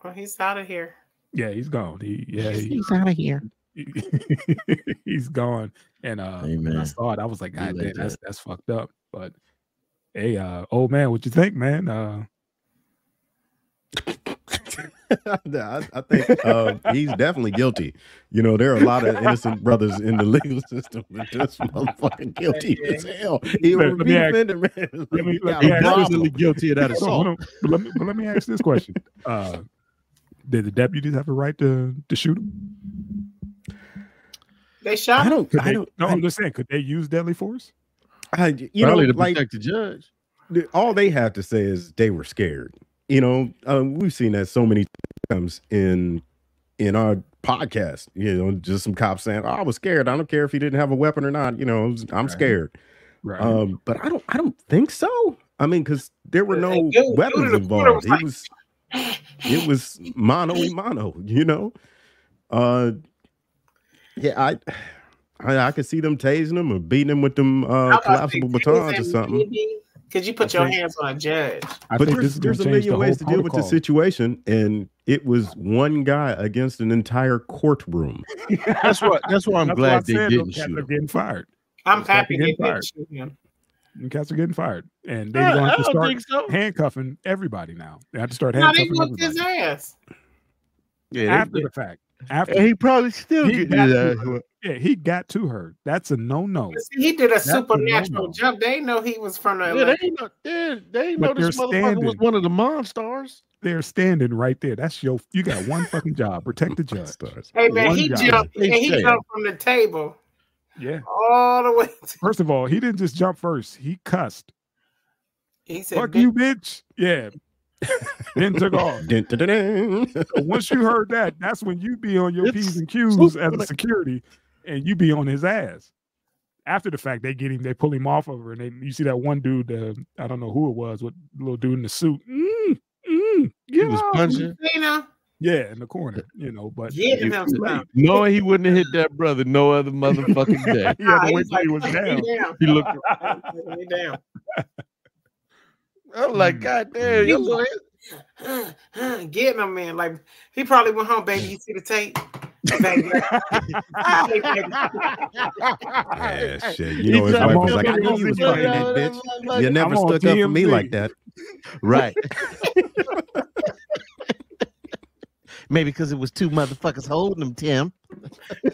oh, he's out of here. yeah, he's gone. He yeah, he, out of here. [LAUGHS] he's gone. And uh when I saw it, I was like, God damn, that's that's fucked up. But hey, uh, old man, what you think, man? Uh [LAUGHS] I, I think uh, he's definitely guilty. You know, there are a lot of innocent brothers in the legal system, but this [LAUGHS] motherfucking guilty as hell. He Let- was let me ask- man. let me- let Got me a ask you problem. Absolutely guilty of that hold on, hold assault. on. But let me let me ask this question. Uh did the deputies have a right to to shoot him? They shot I him. don't. Could I don't. no, I, I'm just saying, could they use deadly force? I, you know, Probably to like the judge. all they have to say is they were scared. You know, um, we've seen that so many times in in our podcast. You know, just some cops saying, "Oh, I was scared. I don't care if he didn't have a weapon or not. You know, I'm Right. scared." Right. Um, but I don't. I don't think so. I mean, because there were no dude weapons in involved. was It was it was mano y mano. You know. Uh, yeah, I. I, I could see them tasing him or beating him with them uh, batons or something. maybe? Could you put I your think- hands on a judge? I but think there's, there's a gonna the million ways to deal with the situation, and it was one guy against an entire courtroom. [LAUGHS] That's what. That's why I'm That's glad they said didn't those cats shoot are him. getting fired. I'm Those cats happy are they getting didn't fired. shoot him. Them cats are getting fired, and they're I, going to don't start so. handcuffing everybody now. They have to start No, they handcuffing his everybody ass. Yeah, after they, the fact. After and he probably still He getting his ass her. whooped. Yeah, he got to her. That's a no no. He did a That's a supernatural no-no. jump. They know he was from the. Yeah, they ain't know. They, they know this they're motherfucker was one of the monstars. They're standing right there. That's your. You got one fucking job. Protect the judge. Stars. hey man, one he job. jumped and he said. jumped from the table Yeah. all the way. To, First of all, he didn't just jump first. He cussed. he said, Fuck "Bitch, you, bitch. Yeah. then took off. Dun, dun, dun, dun. So once you heard that, that's when you be on your It's P's and Q's as a like- security and you be on his ass. After the fact, they get him, they pull him off of her, and they, you see that one dude, uh, I don't know who it was, with little dude in the suit. Mm, mm, He was off me. punching, Cena, Yeah, in the corner, you know, but getting it's him too late. some. knowing he wouldn't have hit that brother no other motherfucking [LAUGHS] day. He had Nah, to wait he's till he was down. down. He looked. Down. [LAUGHS] [LAUGHS] I'm like, Mm. God damn, He you was like, getting him, man. Like he probably went home, baby. You see the tape? Baby. Yeah, [LAUGHS] shit. You know, his wife was like, I knew you was was fighting that bitch. You never I'm stuck up for me like that. Right. [LAUGHS] Maybe because it was two motherfuckers holding him, Tim. [LAUGHS]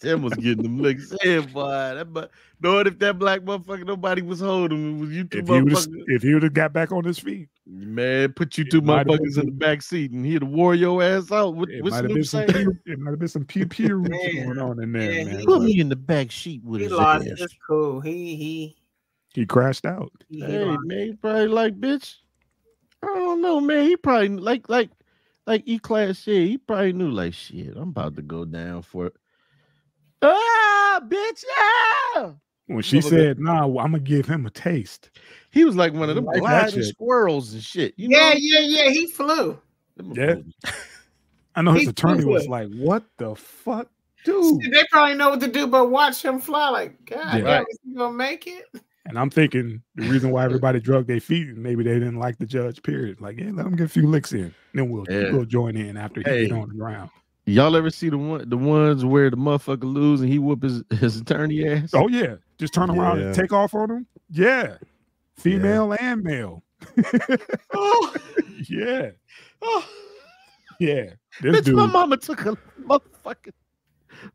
Tim was getting them licks. Hey, boy. That, but knowing if that black motherfucker nobody was holding him, it was you two If he motherfuckers. if he would have got back on his feet, Man, put you It two might have been motherfuckers in the back seat and he'd have wore your ass out. What, it what's might have Snoop been some, saying? pew, it might have been some pew pew Man, going on in there, yeah, man. he- Put but me in the back seat with he his lost. ass. It's cool. He he he crashed out. he, he Hey lost. man, he probably like bitch. I don't know, man. He probably like like like E class shit. He probably knew like shit. I'm about to go down for it. Ah, bitch, yeah. When she Motherfucker. said, "Nah, I'm gonna give him a taste," He was like one of them Like that squirrels and shit. You know? Yeah, yeah, yeah. He flew. Yeah. [LAUGHS] I know his He's attorney was stupid. like, "What the fuck, dude?" They probably know what to do, but watch him fly. Like, God, Yeah. damn, Right. is he gonna make it? And I'm thinking the reason why everybody drug their feet, maybe they didn't like the judge. Period. Like, yeah, let him get a few licks in, then we'll Yeah. we'll join in after he Hey. get on the ground. Y'all ever see the one the ones where the motherfucker lose and he whoop his, his attorney ass? Oh yeah, just turn around Yeah. and take off on them. Yeah, female and male. Oh, [LAUGHS] Yeah, oh. [LAUGHS] yeah. This Bitch, my mama took a motherfucking.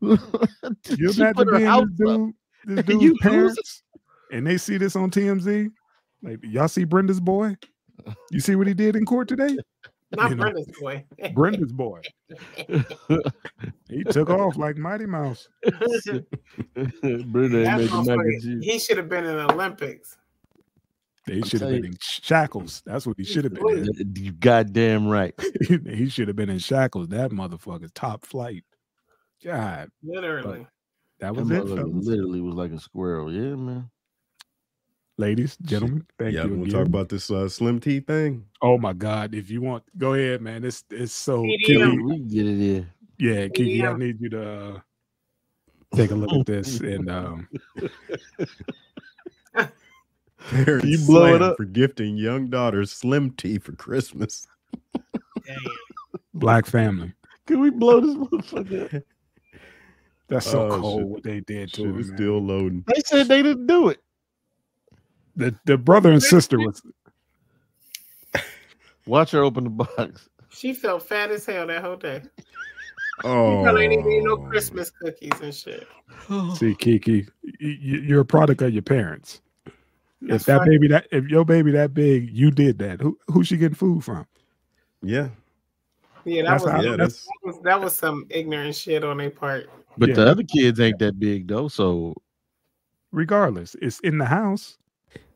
[LAUGHS] you she imagine put her being house this up. dude, this dude's you parents, and they see this on TMZ. Like, y'all see Brenda's boy? You see what he did in court today? [LAUGHS] Not You know. Brenda's boy. [LAUGHS] Brenda's boy. [LAUGHS] He took off like Mighty Mouse. Brenda ain't making mac and cheese. he should have been in the Olympics. They should have telling been in shackles. That's what he should have been in. You goddamn right. he should have been in shackles. That motherfucker's top flight. God, Literally. that That was it, literally was like a squirrel. Yeah, man. Ladies, gentlemen. [LAUGHS] Thank yeah, you. we'll talk about this uh, Slim T thing. Oh my God! If you want, go ahead, man. It's it's so PDM. Kiki, We can get it in. yeah, Kiki. I need you to uh, take a look at this [LAUGHS] and um, Parents You blow it up. for gifting young daughters Slim tea for Christmas. Black family. Can we blow this motherfucker? That's so Oh, cold shit. what they did to Shit him. is man. still loading. They said they didn't do it. The the brother and sister was [LAUGHS] Watch her open the box. She felt fat as hell that whole day. Oh, She probably didn't eat no oh. Christmas cookies and shit. [SIGHS] see Kiki. y- y- You're a product of your parents. That's if that funny. baby that if your baby that big, you did that. Who who's she getting food from? Yeah, Yeah, that That's was, how- yeah, that, that's was that was some ignorant shit on their part. But Yeah. the other kids ain't that big though. So Regardless, it's in the house.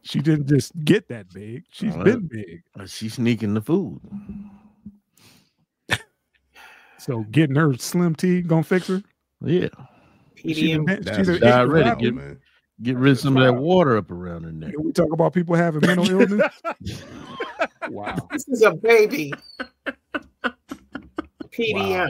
She didn't just get that big. She's Oh, been big. uh, she's sneaking the food. So getting her slim tea gonna fix her. Yeah. She PDM. done- That's she's an just already get- man. Get rid of some of that water up around her neck. Can we talk about people having mental illness? [LAUGHS] wow, This is a baby. PDM. wow.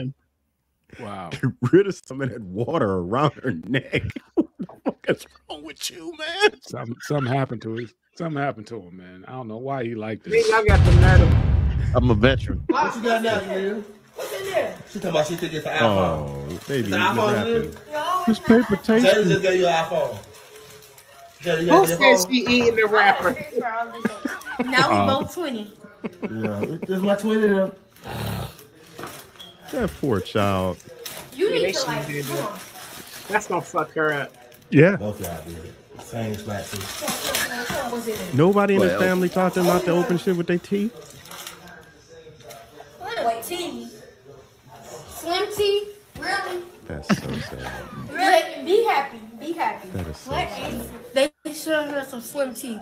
[LAUGHS] Get rid of some of that water around her neck. [LAUGHS] what the fuck is wrong with you, man? Something, something happened to him. Something happened to him, man. I don't know why he liked Man, it. y'all got the nerve. of- I'm a veteran. What you got now, Jamil? What's in there? She talking about she think oh, it's an iPhone. Oh, baby, It's an iPhone, rapping. This paper Jada tastes. just gave you an iPhone. Jada, Who got your said she eating the rapper? Now we uh, both 20. Yeah, this is my Twitter. [LAUGHS] That poor child. You need they to like, shouldn't come that. on. That's gonna fuck her up. Yeah, Both y'all did. Same spot too. What's in it? Nobody in his Well. family taught them not to open shit with their teeth. Wait, tea. Slim tea? Really? That's so sad. Really? Be happy. Be happy. That is so What? sad. They showed have some slim tea.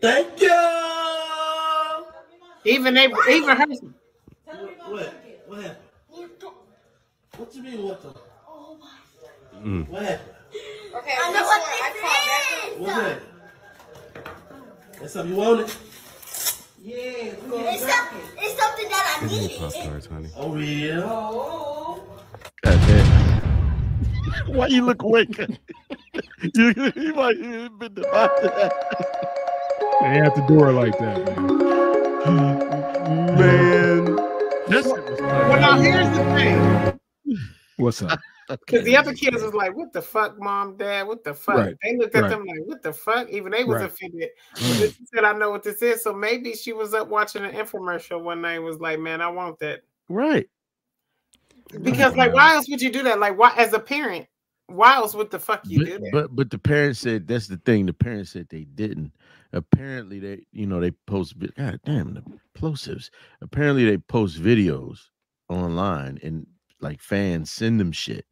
Thank you. Even they, even her. What? What happened? What do you mean what the? Mm. What happened? Okay, I know what I What's that? That's something you wanted? Yeah. It's, some, it's something that I Give me needed. Pop Tarts, honey. Oh real? God [LAUGHS] damn. Why you look away? [LAUGHS] you, you might have been the they had to do her like that, man. Man, This shit was Well, now here's the thing. What's up? [LAUGHS] Because the other kids was like, "What the fuck, mom, dad? What the fuck?" Right. They looked at Right. them like, "What the fuck?" Even they was Right. offended. [CLEARS THROAT] But she said, "I know what this is." So maybe she was up watching an infomercial one night. and Was like, "Man, I want that." right. Because like, why else would you do that? Like, why as a parent, why else would the fuck you do But, that? but but the parents said that's the thing. The parents said they didn't. Apparently they you know they post God damn the plosives. Apparently they post videos online and like fans send them shit.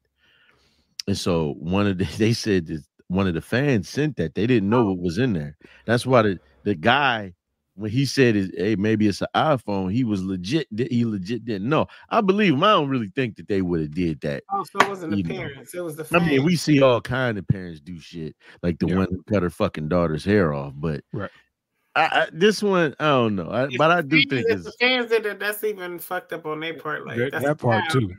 And so one of the [LAUGHS] they said that one of the fans sent that they didn't know oh. what was in there. That's why the, the guy when he said, it, "Hey, maybe it's an iPhone," he was legit. He legit didn't know. I believe him. I don't really think that they would have did that. Oh, so it wasn't the You know. it was the. I mean, we see all kind of parents do shit, like the Yeah. one who cut her fucking daughter's hair off. But Right. I, I, this one, I don't know. I, but I do fans- think if it's the fans did it. That's even fucked up on their part. Like that, that's that part wild. too,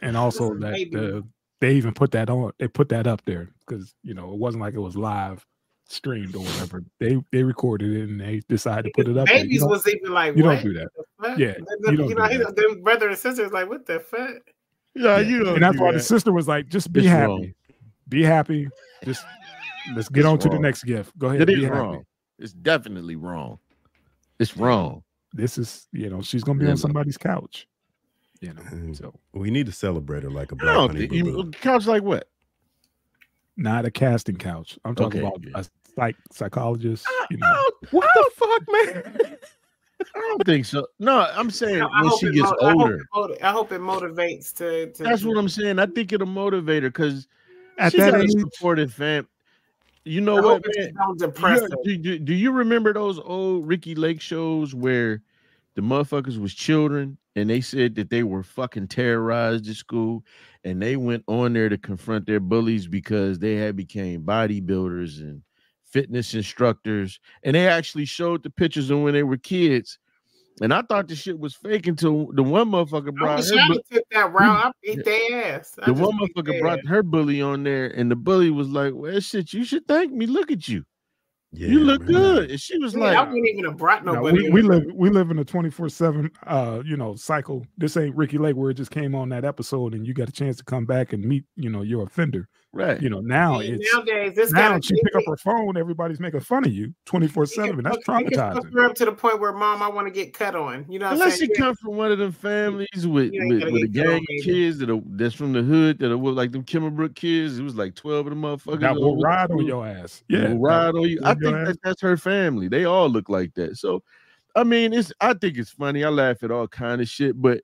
and also that baby. the, they even put that on. They put that up there because you know it wasn't like it was live streamed or whatever. They they recorded it and they decided to put it up. there. You Babies don't- was even like, you what don't do that. Yeah, Then you don't you know, do that. them brother and sisters like, what the fuck? yeah, Yeah. you know, and that's why the sister was like, just be It's happy, wrong. be happy. Just let's get It's on to the next gift. Go ahead, It be is happy. wrong. It's definitely wrong. It's wrong. This is you know she's gonna be Yeah, on somebody's couch. You know, Mm. so We need to celebrate her like a black don't honey think you couch like what? Not a casting couch. I'm talking Okay, about yeah. a psych psychologist. You know, I don't- What the fuck, man? [LAUGHS] I don't think so. No, I'm saying I when she gets mo- I hope older. I hope it motivates to. to That's what I'm saying. I think it'll motivate her because At she's that got a age- supportive fam. You know I what, hope it man? don't You- do, do, do you remember those old Ricki Lake shows where the motherfuckers was children and they said that they were fucking terrorized at school and they went on there to confront their bullies because they had became bodybuilders and fitness instructors and they actually showed the pictures of when they were kids and I thought the shit was fake until the one motherfucker brought her bu- took that route. I [LAUGHS] beat their ass. I the one motherfucker brought her bully on there, and the bully was like, "Well, shit, you should thank me. Look at you, Yeah, you look man. good." And she was Yeah, like, I wouldn't even have brought No, nobody. we, we live we live in a 24-7 uh you know cycle. This ain't Ricki Lake where it just came on that episode and you got a chance to come back and meet, you know, your offender. "Right, You know, now See, it's nowadays this now kind she pick up her phone, everybody's making fun of you 24-7. That's traumatizing. up to the point where mom, I want to get cut on. You know, unless saying? she come from one of them families with with, with a get cut on, gang of kids that are that's from the hood that are with, like them Kimmerbrook kids. It was like twelve of them motherfuckers. That that will were ride on your ass. that Yeah. will ride on you. I think that that's her family. They all look like that. So, I mean, it's I think it's funny. I laugh at all kind of shit, but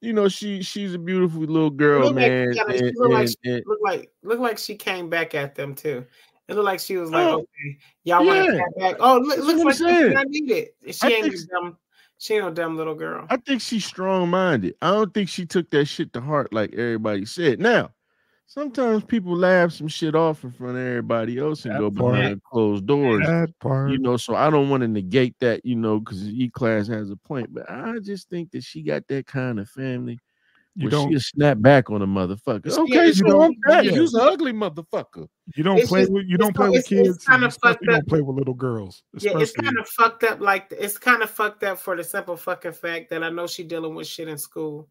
you know, she she's a beautiful little girl, look man. she and- look like and- look like look like she came back at them too. It looked like she was like, Oh, okay, y'all want to come back? Oh, look, looks what like something saying. I. She I ain't think dumb. She ain't no dumb little girl. I think she's strong minded. I don't think she took that shit to heart like everybody said. Now, sometimes people laugh some shit off in front of everybody else and That go part. behind closed doors. That part. You know, so I don't want to negate that, you know, because E class has a point, but I just think that she got that kind of family you where don't she'll snap back on a motherfucker. She- Okay, you so don't- okay, yeah. you's an ugly motherfucker. you don't It's play just- with you don't play so- with it's- it's kids. kinda and especially fucked don't play with little girls. Yeah, it's kind of fucked up. Like it's kind of fucked up for the simple fucking fact that I know she dealing with shit in school,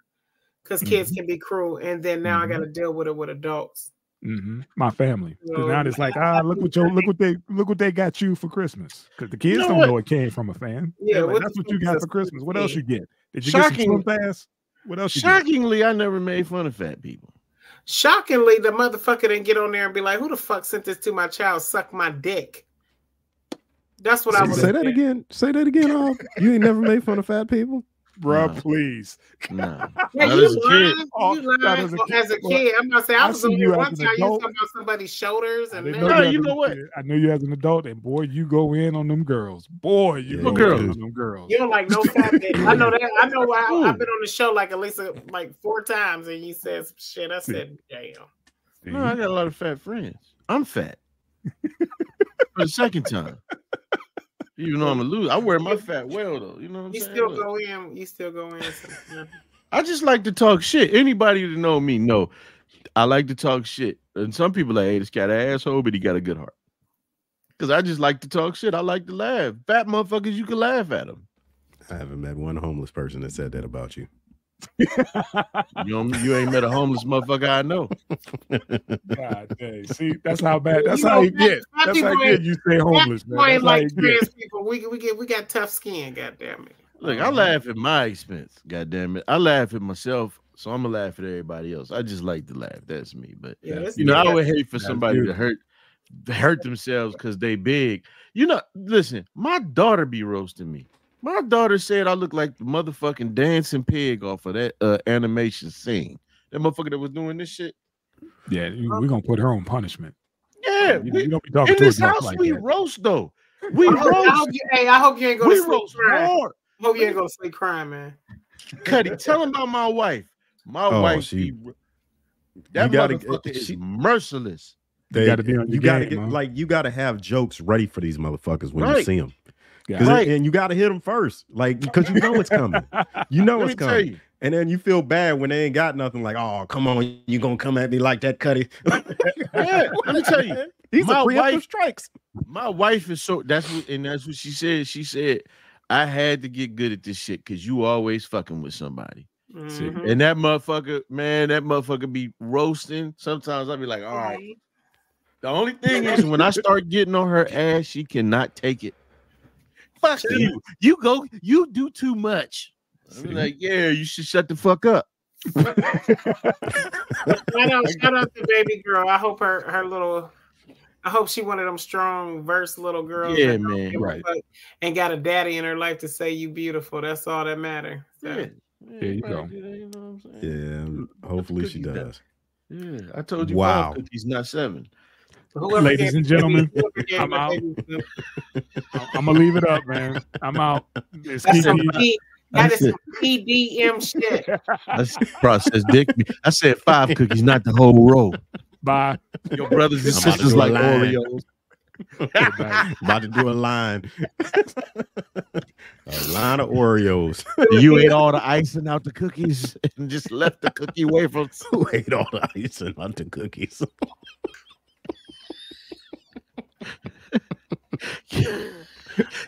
because kids can be cruel, and then now Mhm. I got to deal with it with adults. Mhm. My family. So, now it's like, ah, look what your look what they look what they got you for Christmas. Because the kids know don't what? know it came from a fan. Yeah, like, what that's what you got for Christmas. What else you get? Did you get some Shocking- pass? What else? Shockingly, I never made fun of fat people. Shockingly, the motherfucker didn't get on there and be like, "Who the fuck sent this to my child? Suck my dick." That's what I Say, would say that again. Say that again. Off. You ain't never made fun of fat people. Bruh, Nah. please. Nah. [LAUGHS] Yeah, you as a kid. lying. Oh, You not lying as a kid. as a kid. I'm not saying I I was see on you there as one an time. You adult. talking about somebody's shoulders and didn't know No, you, you know what? kid. I knew you as an adult, and boy, you go in on them girls. Boy, you Yeah, go you in on them girls. you don't like no fat. I know that. I know. I, Ooh. I've been on the show like at least uh, like four times, and you said shit. I said, "Damn." No, I got a lot of fat friends. I'm fat. [LAUGHS] For the second time. Even though I'm a loser, I wear my fat well though. You know what I'm You saying? still go in. You still go in. I just like to talk shit. Anybody that know me know I like to talk shit. And some people like, hey, this got an asshole, but he got a good heart. Cause I just like to talk shit. I like to laugh. Fat motherfuckers, you can laugh at them. I haven't met one homeless person that said that about you. [LAUGHS] You know, you ain't met a homeless motherfucker I know. God dang. See, that's how bad. That's You how know, you get. That's how you get. You stay homeless, man. Boy, That's like you trans people, we we get we got tough skin. God damn it. Look, I mm-hmm. laugh at my expense. God damn it. I laugh at myself, so I'm gonna laugh at everybody else. I just like to laugh. That's me. But Yeah, That's you know, I would hate for somebody to hurt to hurt themselves because they big. You know, listen, my daughter be roasting me. My daughter said I look like the motherfucking dancing pig off of that uh, animation scene. That motherfucker that was doing this shit. Yeah, we're gonna put her on punishment. Yeah, You, we- you don't be talking in to this us house like we that. roast though. We I hope, I roast. hope you, hey, I hope you ain't gonna We sleep roast crying. hard. I hope you ain't gonna sleep crying, man. Cuddy, tell him about my wife. My Oh, wife, she- be- that you gotta- motherfucker is merciless. They, gotta be on your you gotta game, get huh? like you gotta have jokes ready for these motherfuckers when you see them. Yeah. Right. and you gotta hit them first, like because you know it's coming. You know [LAUGHS] Let it's coming. And then you feel bad when they ain't got nothing. Like, oh, come on, you gonna come at me like that, Cuddy? [LAUGHS] Yeah, let me tell you. [LAUGHS] These My are wife- strikes. My wife is so that's what and that's what she said. She said, I had to get good at this shit because you always fucking with somebody. Mhm. And that motherfucker, man, that motherfucker be roasting. Sometimes I'll be like, all right. The only thing is when I start getting on her ass, she cannot take it. Fuck you. You go, you do too much. I'm like, yeah, you should shut the fuck up. Shout out, shout out to baby girl. I hope her her little. I hope she one of them strong verse little girls. Yeah, man, right. And got a daddy in her life to say you beautiful. That's all that matters. So, Yeah. There you go. You know what I'm saying? Yeah, hopefully she cookies down. does. Yeah, I told you Wow. he's not seven. Whoever Ladies and gentlemen, [LAUGHS] whoever I'm out. I'm gonna leave it up, man. I'm out. It's That's some Kiki. P, that is That's some PDM shit. That's processed dick. I said five cookies, not the whole row. Bye. Your brothers and I'm about to sisters do a like line. Oreos. About to do a line. a line of Oreos. [LAUGHS] You ate all the icing out the cookies and just left the cookie wafers. [LAUGHS] Who ate all the icing on the cookies? [LAUGHS]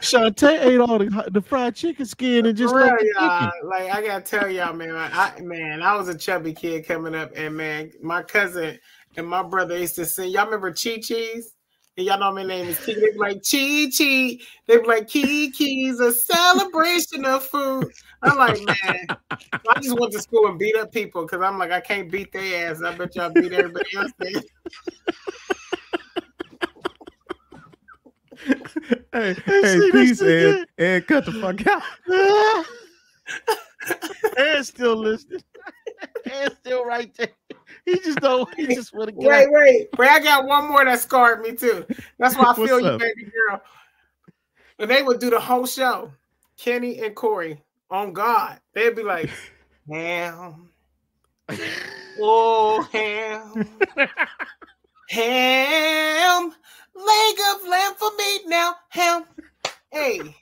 Shantae ate all the, the fried chicken skin and just For real, y'all. Like I gotta tell y'all, man. I man, I was a chubby kid coming up, and man, my cousin and my brother used to sing. Y'all remember Chi Chi's? And y'all know my name is Kiki. They be like Chi Chi. They be like Kiki's a celebration of food. I'm like, man, I just went to school and beat up people because I'm like, I can't beat their ass. I bet y'all beat everybody else. There. [LAUGHS] hey, hey, peace, Ed. Ed, cut the fuck out. [LAUGHS] Ed's still listening. [LAUGHS] Ed's still right there. He just don't. He just want to get Wait, out. wait, but I got one more that scarred me too. That's why I feel What's you, up? baby girl. And they would do the whole show, Kenny and Corey. On God, they'd be like, "Ham, oh ham, ham, leg of lamb for me now, ham." Hey,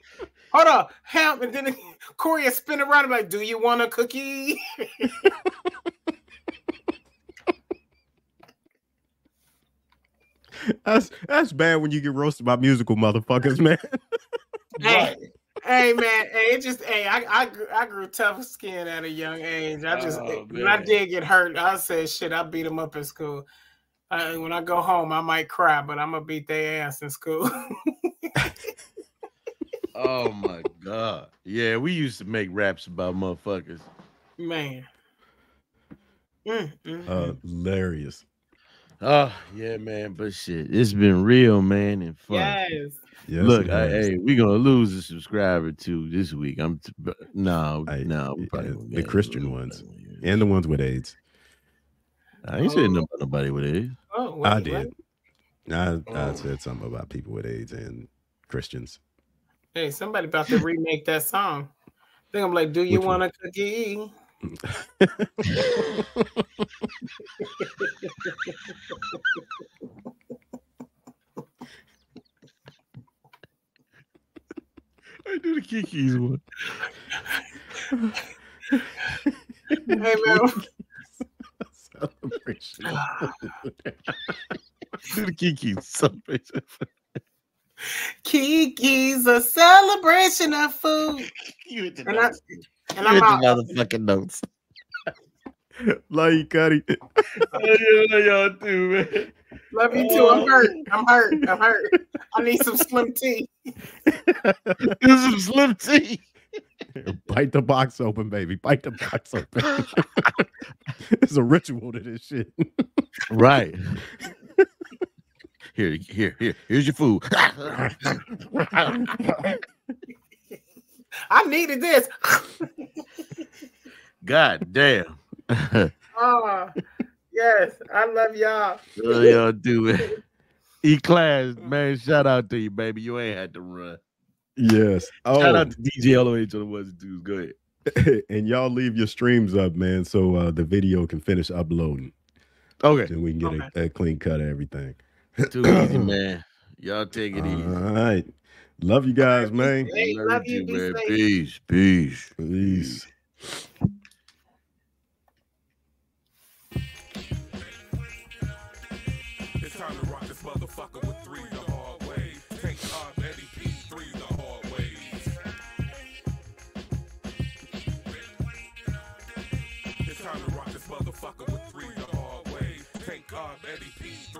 hold up, ham, and then Corey would spin around and be like, "Do you want a cookie?" [LAUGHS] That's that's bad when you get roasted by musical motherfuckers, man. [LAUGHS] Hey, hey man, hey, it just hey, I I grew, I grew tough skin at a young age. I just Oh, when I did get hurt, I said shit. I beat them up in school. Uh, when I go home, I might cry, but I'm gonna beat their ass in school. [LAUGHS] Oh my god. Yeah, we used to make raps about motherfuckers. man. Mm, mm, Uh, hilarious. Oh yeah, man. But shit, it's been real, man, and fun. yes. Yes, Look, I, hey, we're gonna lose a subscriber too this week. I'm t- no, I- no, yeah, probably the. Christian ones. and the ones with AIDS. I ain't saying about nobody with AIDS. Oh, wait, I what? did. I, I Oh. said something about people with AIDS and Christians. Hey, somebody about to remake that song. I think I'm like, do you Which want one? a cookie? I do the Kiki's one. Hey man, [LAUGHS] [LAUGHS] Celebration. do the Kiki's celebration. Kiki's a celebration of food. You hit the And, I, notes. and You I'm hit out. the motherfucking notes. [LAUGHS] Love you, Cuddy. yeah, y'all do, man. Love you too. I'm hurt. I'm hurt. I'm hurt. I need some slim tea. [LAUGHS] This is slim tea. [LAUGHS] Bite the box open, baby. Bite the box open. [LAUGHS] it's a ritual to this shit. Right. Here, here, here. Here's your food. I needed this. [LAUGHS] God damn. Oh, yes. I love y'all. What y'all do it? E class, man. Shout out to you, baby. You ain't had to run. Yes. Oh. Shout Oh, out to DJ LOH on the ones and twos. Go ahead. [LAUGHS] and y'all leave your streams up, man, so uh, the video can finish uploading. Okay. And we can get a, a clean cut of everything. Too easy, [CLEARS THROAT] man. Y'all take it easy. All right. Love you guys, man. Hey, love you. Be man. safe. Peace. Peace. Peace.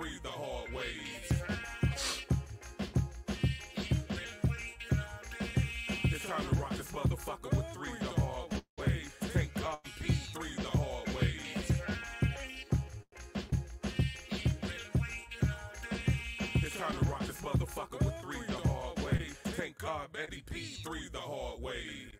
threes the hard way. It's time to rock this motherfucker with three the hard ways. Take up Three the hard way. It's time to rock this motherfucker with three the hard way. Thank God, Betty P, Three the hard way.